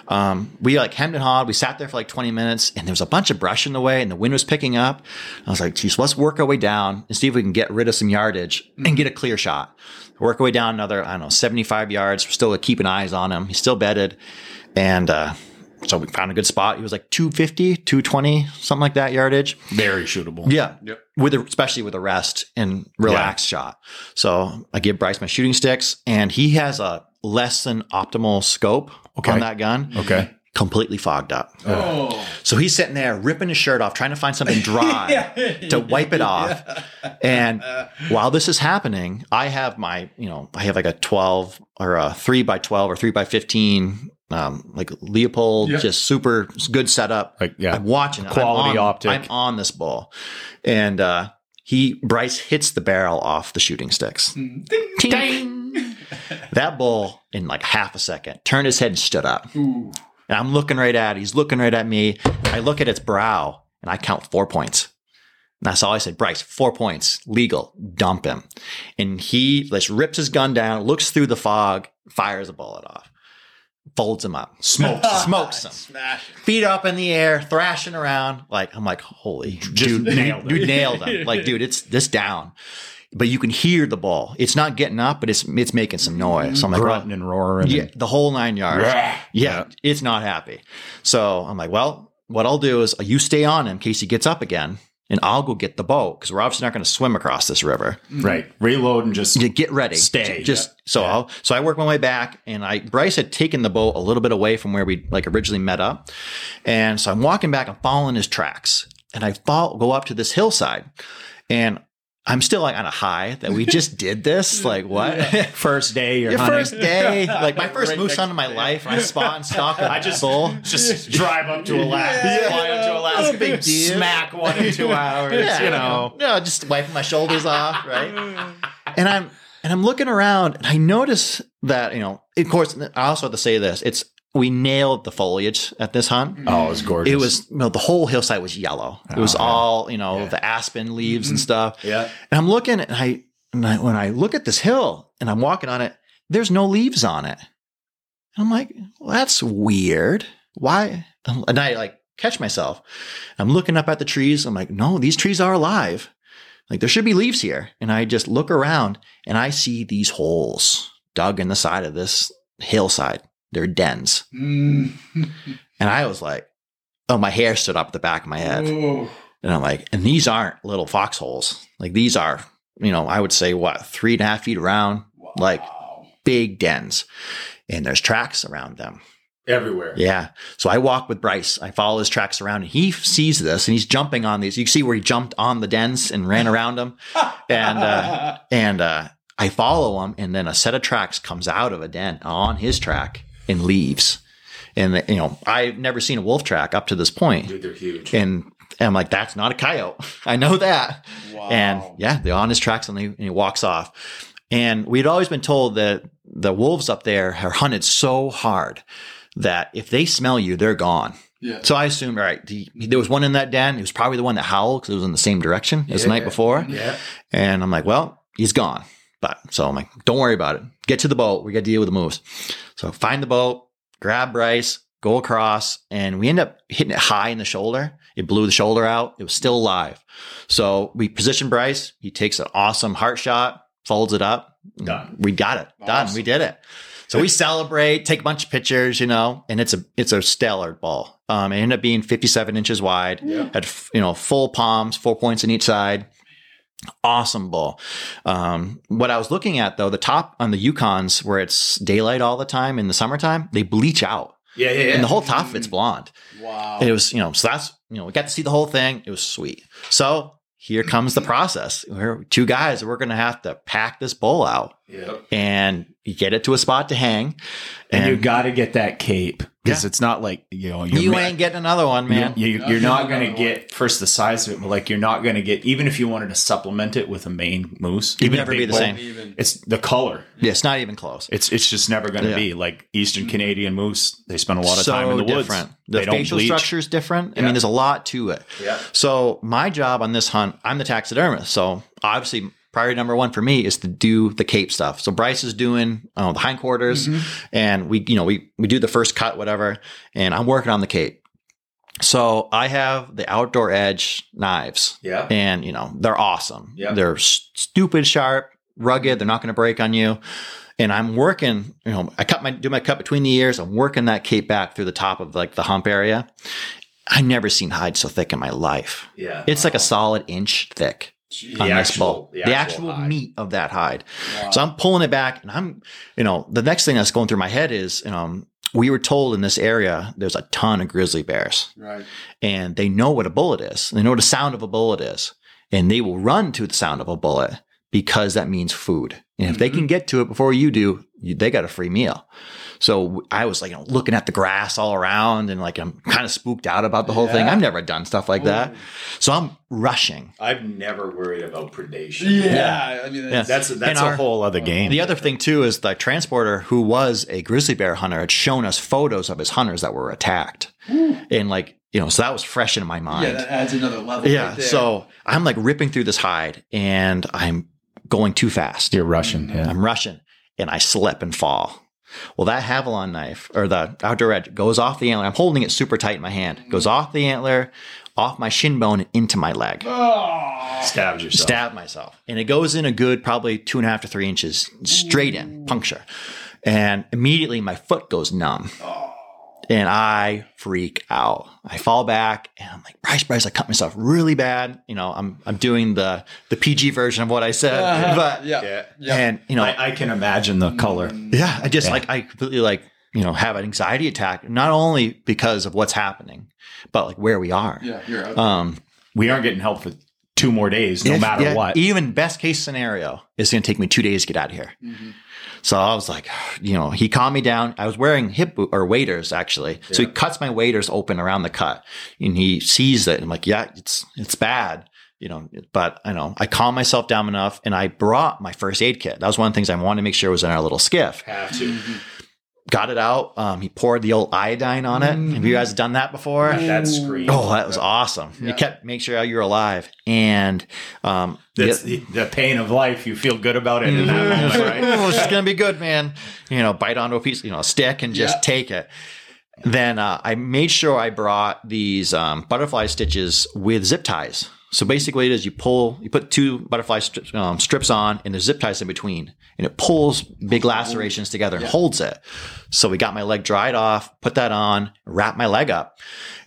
Um, we like hemmed and hawed. We sat there for like 20 minutes and there was a bunch of brush in the way and the wind was picking up. I was like, geez, let's work our way down and see if we can get rid of some yardage and get a clear shot. Work our way down another, I don't know, 75 yards. We're still keeping eyes on him. He's still bedded. And, uh, so we found a good spot. He was like 250, 220, something like that yardage. Very shootable. Yeah. Yep. With a, especially with a rest and relaxed shot. So I give Bryce my shooting sticks and he has a less than optimal scope Okay. on that gun. Okay. Completely fogged up. Oh. So he's sitting there ripping his shirt off, trying to find something dry to wipe it off. And while this is happening, I have my, you know, I have like a 12 or a 3 by 12 or 3 by 15 um, like Leupold, Yeah. just super good setup. Like, yeah. I'm watching. Quality I'm on, optic. I'm on this bull, and uh, he Bryce hits the barrel off the shooting sticks. Ding. Ting. that bull in like half a second turned his head and stood up. Ooh. And I'm looking right at it. He's looking right at me. I look at its brow and I count four points. And that's all I said. Bryce, four points, legal, dump him. And he just rips his gun down, looks through the fog, fires a bullet off, folds him up, smokes, smokes him, Smash. feet up in the air, thrashing around. Like I'm like, holy, dude, nailed dude, nailed him. Like, dude, it's this down. But you can hear the ball. It's not getting up, but it's it's making some noise. So I'm like, grunting and roaring. yeah, and- the whole nine yards. Yeah. Yeah, it's not happy. So I'm like, well, what I'll do is you stay on him in case he gets up again, and I'll go get the boat because we're obviously not going to swim across this river. Mm-hmm. Right. Reload and just get ready. Stay. Just so I'll so I work my way back, and I Bryce had taken the boat a little bit away from where we like originally met up, and so I'm walking back. I'm following his tracks, and I fall, go up to this hillside, and I'm still like on a high that we just did this. Like what? first day you're Your hunting. first day, like my first Right moose next hunt of my life. I spot and stalk a I just bull. just drive up to Alaska, Yeah. fly up to Alaska, No big deal. smack one in two hours. Yeah. you know, no, just wiping my shoulders off, right? And I'm and I'm looking around, and I notice that you know, of course, I also have to say this: it's we nailed the foliage at this hunt. Mm-hmm. oh, it was gorgeous. It was you know, the whole hillside was yellow. It was Oh, yeah. all you know the aspen leaves and mm-hmm. stuff. yeah. And I'm looking, and I, and I when I look at this hill and I'm walking on it, there's no leaves on it. And I'm like, well, that's weird. Why? And I like catch myself. I'm looking up at the trees. I'm like, no, these trees are alive. Like there should be leaves here. And I just look around and I see these holes dug in the side of this hillside. They're dens. Mm. And I was like, oh, my hair stood up at the back of my head. And I'm like, and these aren't little foxholes. Like these are, you know, I would say what, three and a half feet around, like big dens. And there's tracks around them. Everywhere. Yeah. So I walk with Bryce. I follow his tracks around and he sees this and he's jumping on these. You can see where he jumped on the dens and ran around them. And, uh, and, uh, I follow him and then a set of tracks comes out of a den on his track and leaves. And, you know, I've never seen a wolf track up to this point. Dude, they're huge. And, and I'm like, that's not a coyote. I know that. Wow. And yeah, they're on his tracks and, they, and he walks off. And we'd always been told that the wolves up there are hunted so hard that if they smell you, they're gone. yeah. So I assumed, all right, the, there was one in that den. It was probably the one that howled because it was in the same direction as the night before. Yeah. And I'm like, well, he's gone. But so I'm like, don't worry about it. Get to the boat. We got to deal with the moves. So find the boat, grab Bryce, go across, and we end up hitting it high in the shoulder. It blew the shoulder out. It was still alive. So we position Bryce. He takes an awesome heart shot, folds it up. Done. We got it. Done. We did it. So we celebrate, take a bunch of pictures, you know, and it's a it's a stellar ball. Um, it ended up being 57 inches wide. Yeah. Had you know full palms, four points in each side. Awesome bull. Um, what I was looking at though, the top on the Yukons where it's daylight all the time in the summertime, they bleach out, Yeah, yeah, yeah. and the whole top of it's blonde. Wow. It was, you know, so that's, you know, we got to see the whole thing. It was sweet. So here comes the process. We're two guys. We're going to have to pack this bull out Yep. and you get it to a spot to hang. And, you got to get that cape because Yeah. it's not like you know you ma- ain't getting another one, man. You, you, No, you're not going to no. get first the size of it, but like you're not going to get even if you wanted to supplement it with a main moose. It'd even never be the bull, same. Even. It's the color. yeah, it's not even close. It's it's just never going to Yeah. be like Eastern mm. Canadian moose. They spend a lot of so time in the woods. different. The they don't facial structure is different. I mean, there's a lot to it. Yeah. So my job on this hunt, I'm the taxidermist. So obviously, priority number one for me is to do the cape stuff. So Bryce is doing uh, the hindquarters, and we, you know, we we do the first cut, whatever, and I'm working on the cape. So I have the outdoor edge knives, Yeah. and you know they're awesome. Yeah. They're stupid sharp, rugged. They're not going to break on you. And I'm working, you know, I cut my do my cut between the ears. I'm working that cape back through the top of like the hump area. I never seen hide so thick in my life. Yeah. It's like a solid inch thick on The this actual- bull. the The, actual actual, hide. meat of that hide. Wow. So I'm pulling it back, and I'm, you know, the next thing that's going through my head is, um, we were told in this area there's a ton of grizzly bears, right. and they know what a bullet is. They know what the sound of a bullet is, and they will run to the sound of a bullet. Because that means food. And if they Mm-hmm. can get to it before you do, you, they got a free meal. So I was like you know, looking at the grass all around and like I'm kind of spooked out about the whole thing. I've never done stuff like that. So I'm rushing. I've never worried about predation. Yeah, yeah. I mean, that's, That's that's And a whole other game. The other thing too is the transporter who was a grizzly bear hunter had shown us photos of his hunters that were attacked. And like, you know, so that was fresh in my mind. yeah, that adds another level. Yeah. right there. so I'm like ripping through this hide and I'm going too fast. You're Russian, mm-hmm. yeah. I'm rushing and I slip and fall. Well, that Havalon knife or the outdoor edge goes off the antler. I'm holding it super tight in my hand. Mm-hmm. Goes off the antler, off my shin bone, and into my leg. Ah! Stabbed yourself. Stabbed myself. And it goes in a good probably two and a half to three inches straight in, puncture. And immediately my foot goes numb. Ah. And I freak out. I fall back and I'm like, Bryce, Bryce, I cut myself really bad. You know, I'm I'm doing the the PG version of what I said. Uh-huh. But yeah, yeah. and you know, I, I can imagine the color. yeah, I just Yeah. like I completely like you know have an anxiety attack, not only because of what's happening, but like where we are. yeah, you're out. Um, We aren't getting help for two more days, no if- matter yeah, what. Even best case scenario, it's going to take me two days to get out of here. Mm-hmm. So I was like, you know, he calmed me down. I was wearing hip boot or waders actually. So he cuts my waders open around the cut and he sees that. I'm like, yeah, it's, it's bad, you know, but I know I calmed myself down enough and I brought my first aid kit. That was one of the things I wanted to make sure was in our little skiff. Have to. Mm-hmm. Got it out. Um, he poured the old iodine on it. Have you guys done that before? That scream. Oh, that was awesome. You kept make sure you're alive. And um, That's the- the, the pain of life. You feel good about it in that moment, right? oh, it's gonna be good, man. You know, bite onto a piece, you know, a stick and just Yeah. take it. Then uh, I made sure I brought these um, butterfly stitches with zip ties. So basically, it is you pull, you put two butterfly stri- um, strips on, and there's zip ties in between, and it pulls big lacerations together and holds it. So we got my leg dried off, put that on, wrapped my leg up,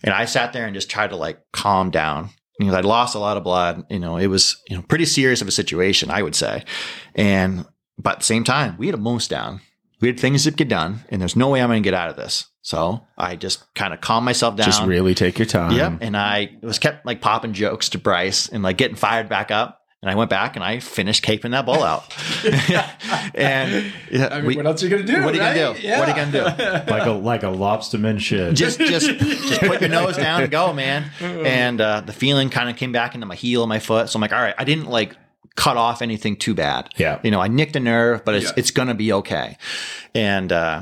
and I sat there and just tried to like calm down. You know, I'd lost a lot of blood. You know, it was you know pretty serious of a situation, I would say. And but at the same time, we had a moose down. We had things to get done, and there's no way I'm going to get out of this. So I just kind of calmed myself down. Just really take your time. Yep. And I was kept like popping jokes to Bryce and like getting fired back up. And I went back and I finished caping that bull out. and yeah, I mean, we- what else are you gonna do? what are you gonna right? do? What are you gonna do? Like a like a lobsterman should. just just just put your nose down and go, man. And uh, the feeling kind of came back into my heel and my foot. So I'm like, all right, I didn't like cut off anything too bad. Yeah. You know, I nicked a nerve, but it's Yeah. it's gonna be okay. And uh,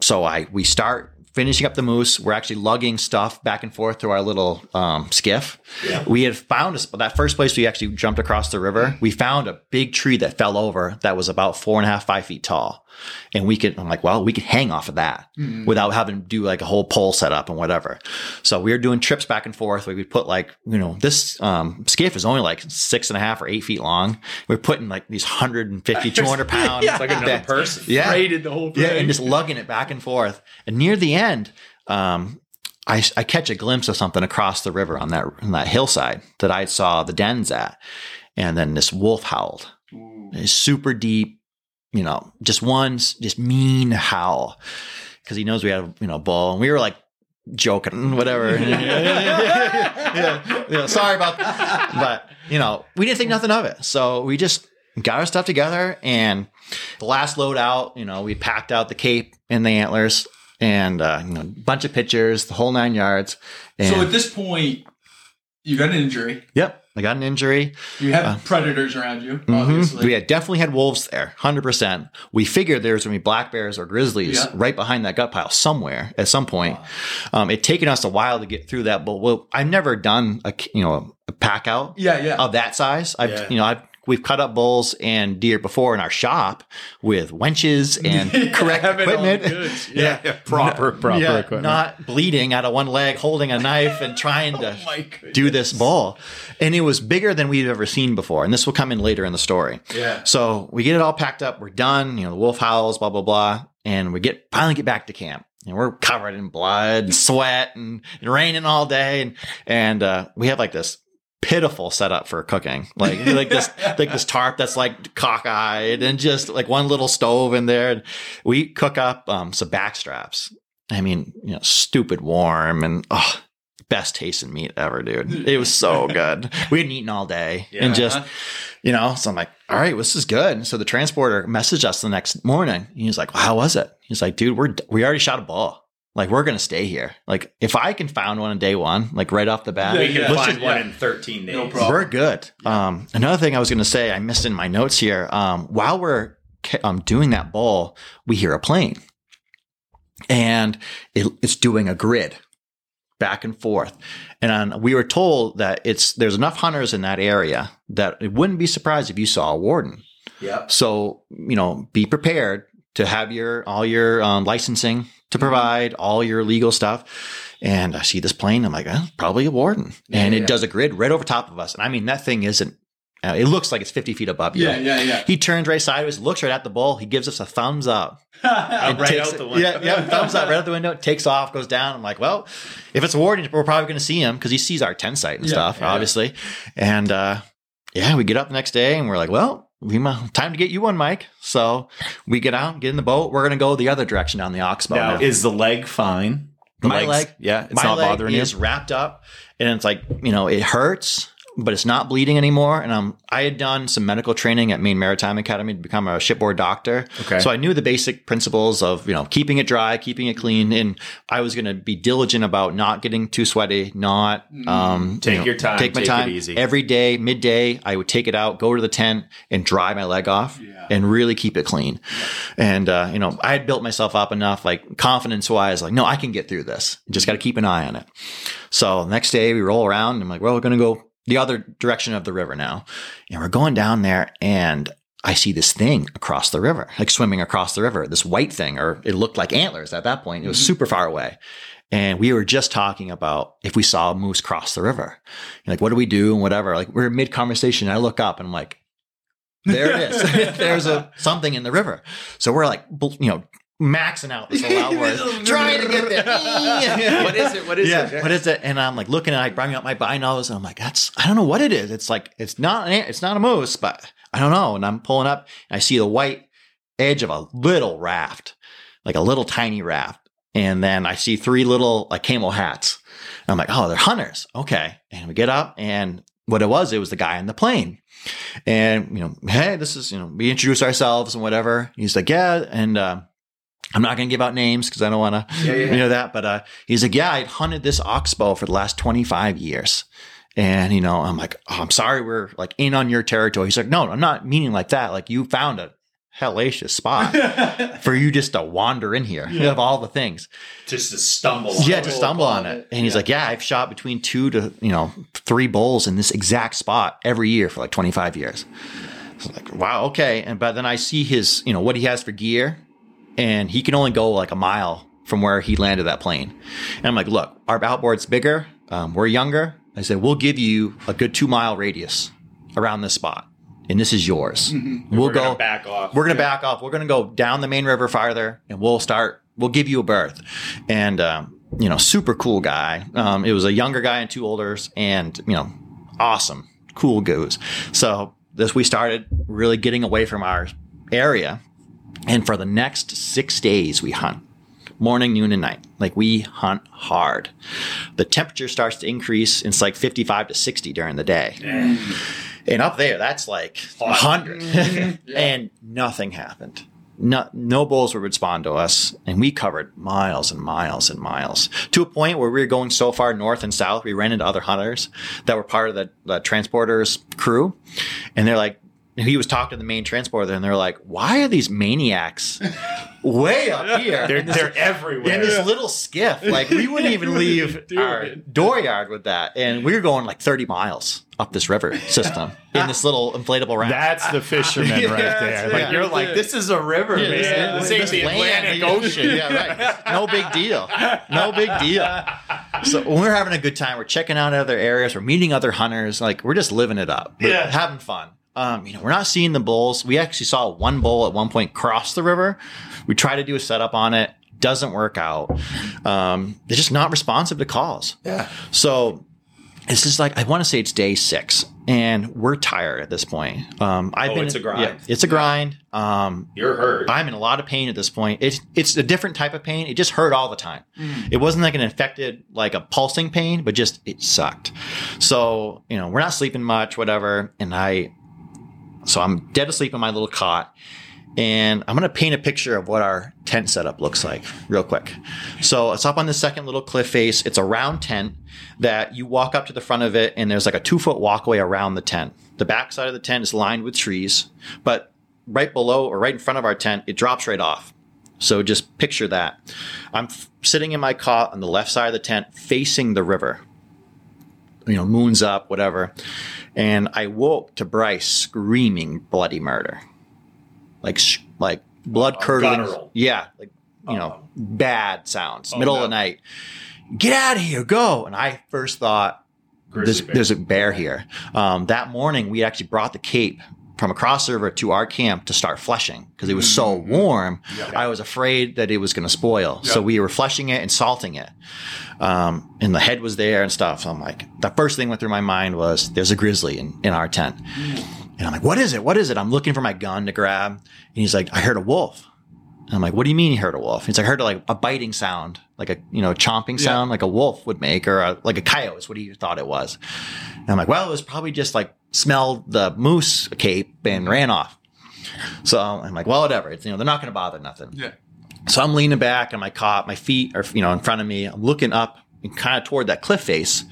so I we start finishing up the moose. We're actually lugging stuff back and forth through our little um, skiff. We had found a, that first place we actually jumped across the river. We found a big tree that fell over that was about four and a half, five feet tall. And we could, I'm like, well, we could hang off of that without having to do like a whole pole setup and whatever. So we were doing trips back and forth. We would put like, you know, this um, skiff is only like six and a half or eight feet long. We're putting like these 150, 200 pounds. It's like another back- person. Yeah. Braided the whole thing. Yeah, and just lugging it back and forth. And near the end, um, I, I catch a glimpse of something across the river on that on that hillside that I saw the dens at, and then this wolf howled. It's super deep, you know, just one just mean howl because he knows we had a you know bull, and we were like joking, whatever. yeah, yeah, sorry about that, but you know, we didn't think nothing of it, so we just got our stuff together and the last load out, you know, we packed out the cape and the antlers and uh, you know, a bunch of pictures, the whole nine yards. And, So at this point, you got an injury. yep, I got an injury. You have predators around you, Mhm. obviously. We had definitely had wolves there, hundred percent. We figured there was going to be black bears or grizzlies Yeah. right behind that gut pile somewhere at some point. Um, it taken us a while to get through that, but well, I've never done a you know a pack out Yeah, yeah. of that size. I've Yeah. you know I've we've cut up bulls and deer before in our shop with wenches and correct equipment. goods. Yeah. proper proper Yeah, equipment. not bleeding out of one leg, holding a knife and trying to Oh do this bull. And it was bigger than we'd ever seen before. And this will come in later in the story. Yeah. So we get it all packed up. We're done. You know, the wolf howls, blah, blah, blah. And we get finally get back to camp. And we're covered in blood and sweat and, and raining all day. And, and, uh, we have like this pitiful setup for cooking. Like, like this, like this tarp that's like cockeyed and just like one little stove in there. And we cook up, um, some backstraps. I mean, you know, stupid warm and, oh, best tasting meat ever, dude. It was so good. We hadn't eaten all day and just, you know, so I'm like, all right, this is good. So the transporter messaged us the next morning. He was like, well, how was it? He's like, dude, we're, we already shot a ball. Like, we're going to stay here. Like, if I can find one on day one, like right off the bat, We can Yeah. find just- one in 13 days. No problem. we're good. Um, another thing I was going to say, I missed in my notes here. Um, while we're um, doing that ball, we hear a plane, and it, it's doing a grid back and forth. And we were told that it's there's enough hunters in that area that it wouldn't be surprised if you saw a warden. Yep. So you know, be prepared to have your all your um, licensing to provide all your legal stuff. And I see this plane. I'm like, probably a warden, and yeah. it does a grid right over top of us. And I mean, that thing isn't. Uh, it looks like it's 50 feet above you. Yeah, yeah, yeah. He turns right sideways, looks right at the bull. He gives us a thumbs up. and right takes out the window. Yeah, yeah, thumbs up right out the window. Takes off, goes down. I'm like, well, if it's a warden, we're probably going to see him because he sees our tent site and Yeah, stuff, yeah. obviously. And uh, yeah, we get up the next day and we're like, well, we mu- time to get you one, Mike. So we get out, get in the boat. We're going to go the other direction down the oxbow. Now, now. is the leg fine? The My leg's- leg- yeah, it's my not leg bothering is you. wrapped up and it's like you know it hurts but it's not bleeding anymore. And um, i had done some medical training at maine maritime academy to become a shipboard doctor. Okay. so i knew the basic principles of you know keeping it dry keeping it clean. And i was going to be diligent about not getting too sweaty not um, Take you know, your time, take my take it time. easy. every day midday i would take it out go to the tent and dry my leg off Yeah. and really keep it clean. And uh, you know i had built myself up enough like confidence wise like no i can get through this. Just got to keep an eye on it. So the next day we roll around and I'm like, well, we're going to go the other direction of the river now. And we're going down there and I see this thing across the river, like swimming across the river, this white thing, or it looked like antlers at that point. It was mm-hmm. super far away. And we were just talking about if we saw a moose cross the river, like, what do we do and whatever. Like we're mid conversation. I look up and I'm like, there it is. There's a something in the river. So we're like, you know, maxing out this whole outboard, trying to get there. what is it? What is yeah, it? what is it? And I'm like looking at, I bring out my binos, and I'm like, that's I don't know what it is. It's like it's not an it's not a moose, but I don't know. And I'm pulling up, and I see the white edge of a little raft, like a little tiny raft, and then I see three little like camel hats. And I'm like, oh, they're hunters. Okay, and we get up, and what it was, it was the guy in the plane. And you know, hey, this is you know, we introduce ourselves and whatever. He's like, yeah, and. Uh, I'm not going to give out names because I don't want to, you know that. But uh, he's like, yeah, I'd hunted this oxbow for the last 25 years, and you know, I'm like, oh, I'm sorry, we're like in on your territory. He's like, no, I'm not meaning like that. Like you found a hellacious spot for you just to wander in here of all the things. Just to stumble. Yeah, to stumble on it. it. And he's Yeah. like, yeah, I've shot between two to you know three bulls in this exact spot every year for like 25 years. So I'm like, wow, okay. And but then I see his, you know, what he has for gear, and he can only go like a mile from where he landed that plane. And I'm like, look, our outboard's bigger. Um, we're younger. I said, we'll give you a good two mile radius around this spot, and this is yours. We'll Mm-hmm. We're go back off. we're gonna back off. We're gonna go down the main river farther, and we'll start. We'll give you a berth, and um, you know, super cool guy. Um, it was a younger guy and two olders, and you know, awesome, cool goose. So this we started really getting away from our area, and for the next six days we hunt. Morning, noon, and night. Like we hunt hard. The temperature starts to increase. It's like 55 to 60 during the day. And up there, that's like 100. Mm-hmm. And nothing happened. No, no bulls would respond to us. And we covered miles and miles and miles to a point where we were going so far north and south, we ran into other hunters that were part of the, the transporter's crew. And they're like, he was talking to the main transporter and they're like, why are these maniacs way up here? They're, this- they're everywhere. in this little skiff. Like we wouldn't even leave Dude. our dooryard with that, and we were going like 30 miles up this river system in this little inflatable raft. That's the fisherman right Yeah, there. Like it. you're like, this is a river, man. Yeah, this ain't this the land, Atlantic. Ocean. yeah, right. No big deal. No big deal. So when we're having a good time, we're checking out other areas, we're meeting other hunters, like we're just living it up, We're Yeah. having fun. Um, you know, we're not seeing the bulls. We actually saw one bull at one point cross the river. We try to do a setup on it, doesn't work out. Um, they're just not responsive to calls. Yeah. So this is like I want to say it's day six, and we're tired at this point. Um, I've Oh, been, it's a grind. Yeah, it's a grind. Um, You're hurt. I'm in a lot of pain at this point. It's it's a different type of pain. It just hurt all the time. It wasn't like an infected, like a pulsing pain, but just it sucked. So you know, we're not sleeping much, whatever. And I, so I'm dead asleep in my little cot, and I'm gonna paint a picture of what our tent setup looks like real quick. So it's up on the second little cliff face. It's a round tent that you walk up to the front of it, and there's like a two foot walkway around the tent. The back side of the tent is lined with trees, but right below or right in front of our tent, it drops right off. So just picture that. I'm f- sitting in my cot on the left side of the tent, facing the river. You know, moon's up, whatever. And I woke to Bryce screaming bloody murder, like sh- like blood curdling. guttural. Yeah, like you know, bad sounds. Oh, middle no. of the night. Get out of here, go! And I first thought there's, there's a bear here. Um, that morning, we actually brought the cape from a the river to our camp to start flushing because it was so warm. I was afraid that it was going to spoil. So we were flushing it and salting it. Um, and the head was there and stuff. So I'm like, the first thing went through my mind was there's a grizzly in, in our tent. And I'm like, what is it? What is it? I'm looking for my gun to grab. And he's like, I heard a wolf. And I'm like, what do you mean you heard a wolf? He's like, I heard like a biting sound, like a, you know, chomping sound like a wolf would make or a, like a coyote is what he thought it was. And I'm like, well, it was probably just like smelled the moose cape and mm-hmm. ran off. So I'm like, well, whatever. It's, you know, they're not going to bother nothing. Yeah. So I'm leaning back on my cot, my feet are, you know, in front of me. I'm looking up kind of toward that cliff face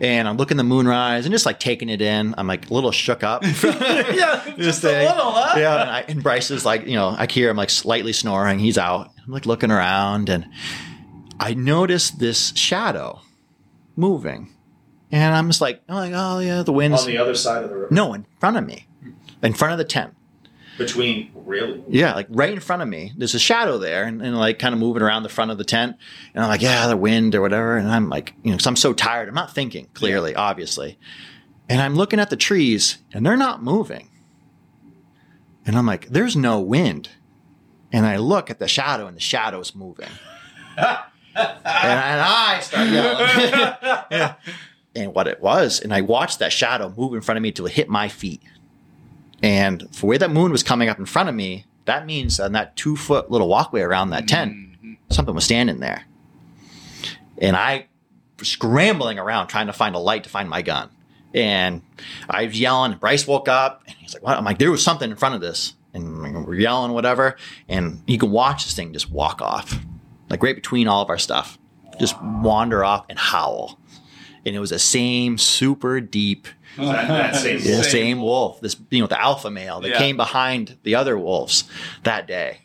and I'm looking the moonrise and just like taking it in. I'm like a little shook up. yeah, just a little, huh? Yeah, and, I, and Bryce is like, you know, I hear him like slightly snoring. He's out. I'm like looking around, and I notice this shadow moving, and I'm just like, I'm like, oh yeah, the wind's on the other side of the river. no in front of me, in front of the tent. Between really. Yeah, like right in front of me. There's a shadow there, and, and like kind of moving around the front of the tent. And I'm like, yeah, the wind or whatever. And I'm like, you know, because I'm so tired. I'm not thinking clearly, obviously. And I'm looking at the trees, and they're not moving. And I'm like, there's no wind. And I look at the shadow, and the shadow's moving. and, I, and I start yelling. Yeah. And what it was, and I watched that shadow move in front of me till it hit my feet. And for where that moon was coming up in front of me, that means on that two foot little walkway around that tent, mm-hmm. something was standing there. And I was scrambling around trying to find a light to find my gun. And I was yelling. Bryce woke up and he's like, What? I'm like, there was something in front of this. And we're yelling, whatever. And you can watch this thing just walk off, like right between all of our stuff, just wander off and howl. And it was the same super deep That, that same. yeah, the same wolf, this you know, the alpha male that Yeah. came behind the other wolves that day.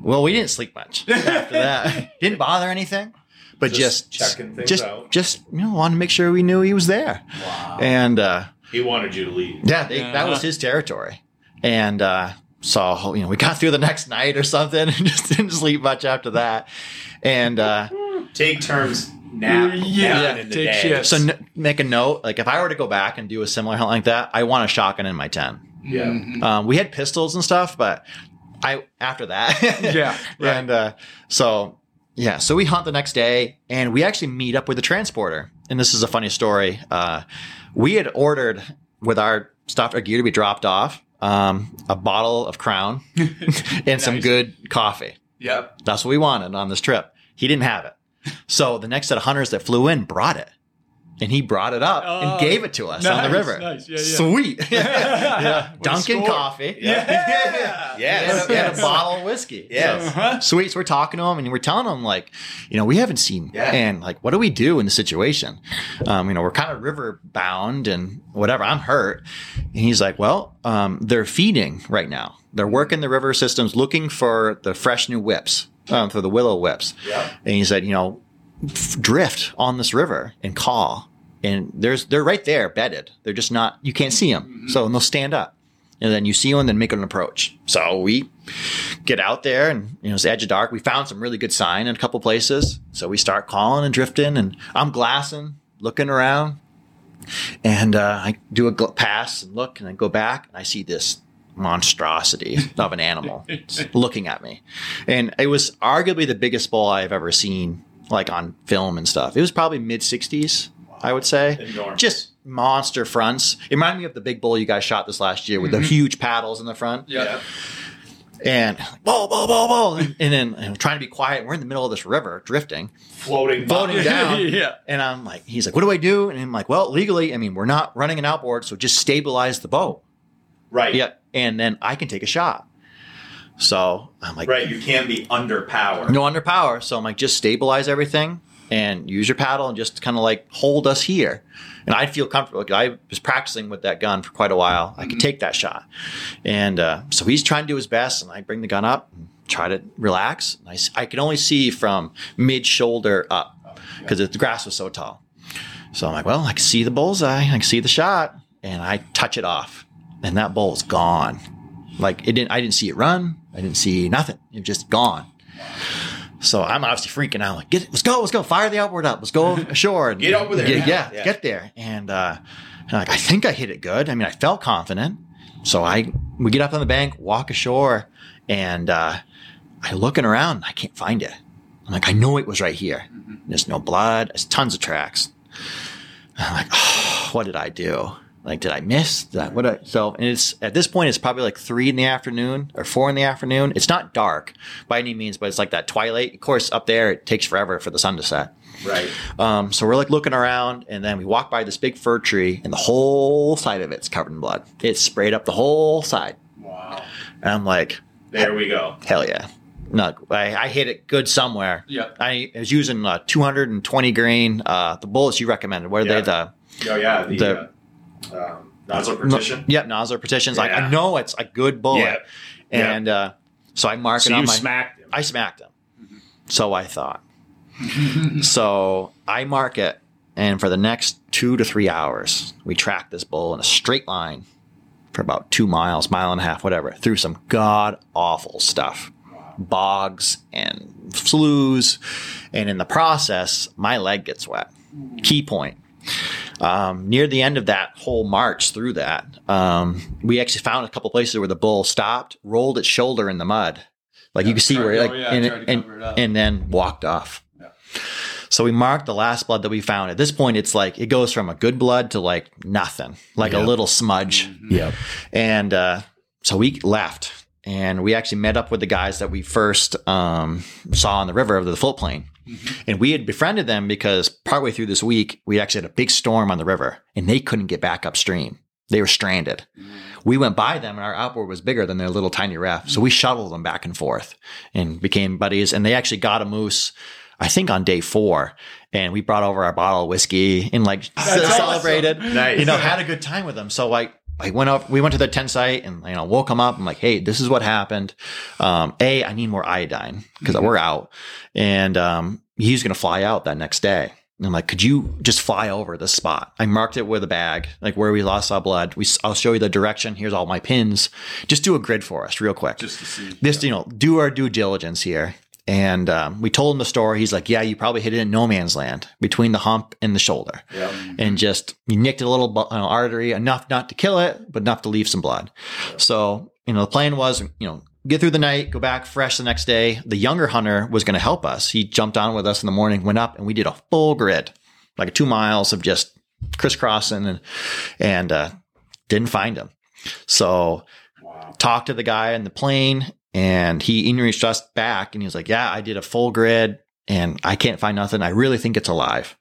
Well, we didn't sleep much after that. didn't bother anything, but Just just checking things just, out. just you know, wanted to make sure we knew he was there. Wow. And uh, He wanted you to leave. yeah, they, that was his territory. And uh, so you know, we got through the next night or something, and just didn't sleep much after that. And uh, Take turns nap. Yeah, napping in the take day. shifts. so n- make a note, like if I were to go back and do a similar hunt like that, I want a shotgun in my tent. Yeah. Um, we had pistols and stuff, but I after that, Yeah, right. and uh, so yeah, so we hunt the next day, and we actually meet up with the transporter. And this is a funny story. Uh, we had ordered with our stuff, our gear to be dropped off, um, a bottle of Crown and some good coffee. Yep. That's what we wanted on this trip. He didn't have it, so the next set of hunters that flew in brought it. And he brought it up Oh, and gave it to us on the river. nice. Yeah, yeah. Sweet. yeah. What Dunkin' coffee. Yeah. Yes. And a, and a bottle of whiskey. Yes. Uh-huh. Sweet. So we're talking to him and we're telling him like, you know, we haven't seen Yeah. and like, what do we do in the situation? Um, you know, we're kind of river bound and whatever. I'm hurt. And he's like, well, um, they're feeding right now. They're working the river systems looking for the fresh new whips, um, for the willow whips. Yeah. And he said, you know, drift on this river and call. And there's they're right there bedded. They're just not you can't see them. So and they'll stand up. And then you see one, then make an approach. So we get out there and you know it's the edge of dark. We found some really good sign in a couple places. So we start calling and drifting and I'm glassing, looking around. And uh, I do a pass and look and I go back and I see this monstrosity of an animal looking at me. And it was arguably the biggest bull I've ever seen, like on film and stuff. It was probably mid 60s, I would say. Enormous. Just monster fronts. It reminded me of the big bull you guys shot this last year with the huge paddles in the front. Yeah. And bull, bull, bull, bull. And then you know, trying to be quiet. We're in the middle of this river drifting, Floating. floating down. yeah. And I'm like, he's like, what do I do? And I'm like, well, legally, I mean, we're not running an outboard, so just stabilize the boat. Right. Yeah. And then I can take a shot. So I'm like, Right. You can't be under power. no under power. So I'm like, just stabilize everything and use your paddle and just kind of like hold us here. And I feel comfortable. I was practicing with that gun for quite a while. I could take that shot. And uh, so he's trying to do his best, and I bring the gun up, and try to relax. And I, I can only see from mid shoulder up because the grass was so tall. So I'm like, well, I can see the bullseye. I can see the shot, and I touch it off, and that bull's gone. Like it didn't. I didn't see it run. I didn't see nothing. It was just gone. So I'm obviously freaking out. Like, get, let's go, let's go, fire the outboard up, let's go ashore. And Get over there Yeah, yeah, Yeah. get there. And uh, and like, I think I hit it good. I mean, I felt confident. So I we get up on the bank, walk ashore, and uh, I looking around. I can't find it. I'm like, I know it was right here. There's no blood. There's tons of tracks. I'm like, oh, what did I do? Like, did I miss that? What? I, so, and it's at this point, it's probably like three in the afternoon or four in the afternoon. It's not dark by any means, but it's like that twilight. Of course, up there, it takes forever for the sun to set. Right. Um, so we're like looking around, and then we walk by this big fir tree, and the whole side of it's covered in blood. It's sprayed up the whole side. Wow. And I'm like, There we go. hell yeah. No, I, I hit it good somewhere. Yeah. I was using uh, 220 grain, uh, the bullets you recommended. What are Yeah. they? The Oh yeah. The, The- uh, um, Nosler Partition. Yep, Nosler Partitions. Like I know it's a good bullet, Yeah. Yeah. and uh, so I mark So it on you my. smacked him. I smacked him. So I thought. so I mark it, and for the next two to three hours, we track this bull in a straight line for about two miles, mile and a half, whatever, through some god awful stuff, bogs and sloughs, and in the process, my leg gets wet. Key point. Um, near the end of that whole march through that, um, we actually found a couple places where the bull stopped, rolled its shoulder in the mud, like you can see tried- where, oh, like, yeah, and, and, cover it up. and then walked off. So we marked the last blood that we found. At this point, it's like it goes from a good blood to like nothing, like a little smudge. Yep. And uh, so we left, and we actually met up with the guys that we first um, saw on the river of the float plane. Mm-hmm. And we had befriended them because partway through this week, we actually had a big storm on the river, and they couldn't get back upstream. They were stranded. Mm-hmm. We went by them, and our outboard was bigger than their little tiny raft. So we mm-hmm. shuttled them back and forth and became buddies. And they actually got a moose. I think on day four, and we brought over our bottle of whiskey and like celebrated. Nice. You know, had a good time with them. So like I went up, we went to the tent site and you know woke him up. I'm like, hey, this is what happened. Um, a, I need more iodine because we're out, and um, he's gonna fly out that next day. And I'm like, could you just fly over this spot? I marked it with a bag, like where we lost our blood. We, I'll show you the direction. Here's all my pins. Just do a grid for us, real quick Just to see. this, you know, do our due diligence here. And um, we told him the story. He's like, yeah, you probably hit it in no man's land between the hump and the shoulder. Yep. And just you nicked a little you know, artery enough not to kill it, but enough to leave some blood. So, you know, the plan was, you know, get through the night, go back fresh the next day. The younger hunter was going to help us. He jumped on with us in the morning, went up, and we did a full grid, like two miles of just crisscrossing and, and uh, didn't find him. So talked to the guy in the plane and he reached us back and he was like, yeah, I did a full grid and I can't find nothing. I really think it's alive.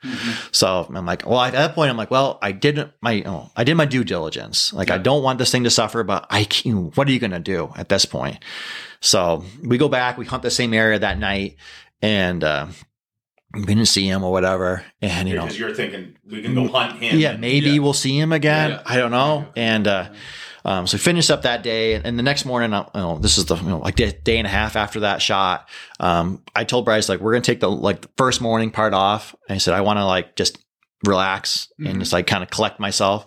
So I'm like, well, at that point, I'm like, well, I didn't my, oh, I did my due diligence. Like, I don't want this thing to suffer, but I can, what are you going to do at this point? So we go back, we hunt the same area that night and, uh, we didn't see him or whatever. And, you know, Because you're thinking we can go hunt him. yeah, maybe Yeah. we'll see him again. Yeah. I don't know. And uh, um, so we finished up that day, and the next morning, uh, you know, this is the you know, like day, day and a half after that shot. Um, I told Bryce like we're gonna take the like the first morning part off. And I said I want to like just relax and just like kind of collect myself.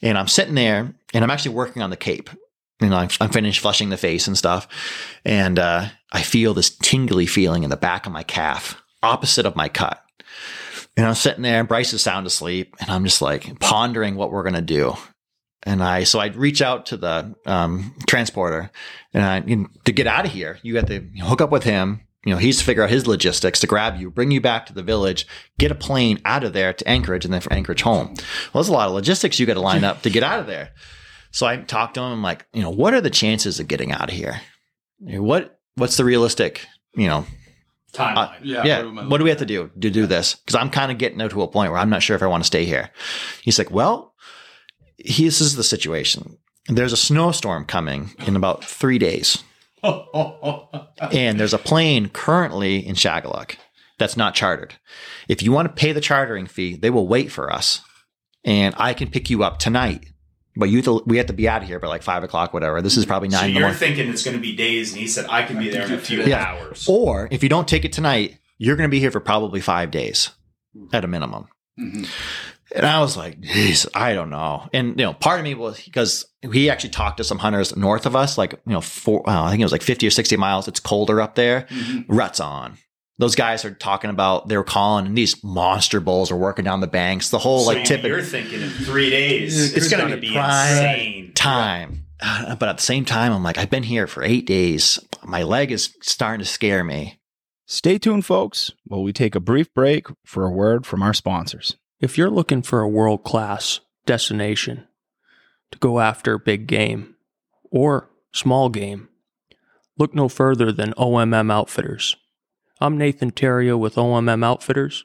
And I'm sitting there, and I'm actually working on the cape. You know, I'm, I'm finished flushing the face and stuff, and uh, I feel this tingly feeling in the back of my calf, opposite of my cut. And I'm sitting there, and Bryce is sound asleep, and I'm just like pondering what we're gonna do. And I, so I'd reach out to the um, transporter, and I, you know, to get out of here, you have to hook up with him, you know, he used to figure out his logistics to grab you, bring you back to the village, get a plane out of there to Anchorage, and then from Anchorage home. Well, there's a lot of logistics you got to line up to get out of there. So I talked to him. I'm like, you know, what are the chances of getting out of here? What what's the realistic, you know, Timeline. Yeah. yeah. am I What do we have to do to do this? Because I'm kind of getting to a point where I'm not sure if I want to stay here. He's like, well, he, this is the situation. There's a snowstorm coming in about three days, and there's a plane currently in Shageluk that's not chartered. If you want to pay the chartering fee, they will wait for us, and I can pick you up tonight. But you, have to, we have to be out of here by like five o'clock, whatever. This is probably nine So in the you're morning. thinking it's going to be days, and he said I can be there in a few Yeah. hours. Or if you don't take it tonight, you're going to be here for probably five days at a minimum. Mhm. And I was like, geez, I don't know. And, you know, part of me was because he actually talked to some hunters north of us, like, you know, four, well, I think it was like 50 or 60 miles. It's colder up there. Mhm. Ruts on. Those guys are talking about, they were calling, and these monster bulls are working down the banks. The whole So like tip you're thinking in three days, It's it's gonna be be prime insane. time. Uh, But at the same time, I'm like, I've been here for eight days. My leg is starting to scare me. Stay tuned, folks, while we take a brief break for a word from our sponsors. If you're looking for a world class destination to go after big game or small game, look no further than OMM Outfitters. I'm Nathan Terrio with OMM Outfitters,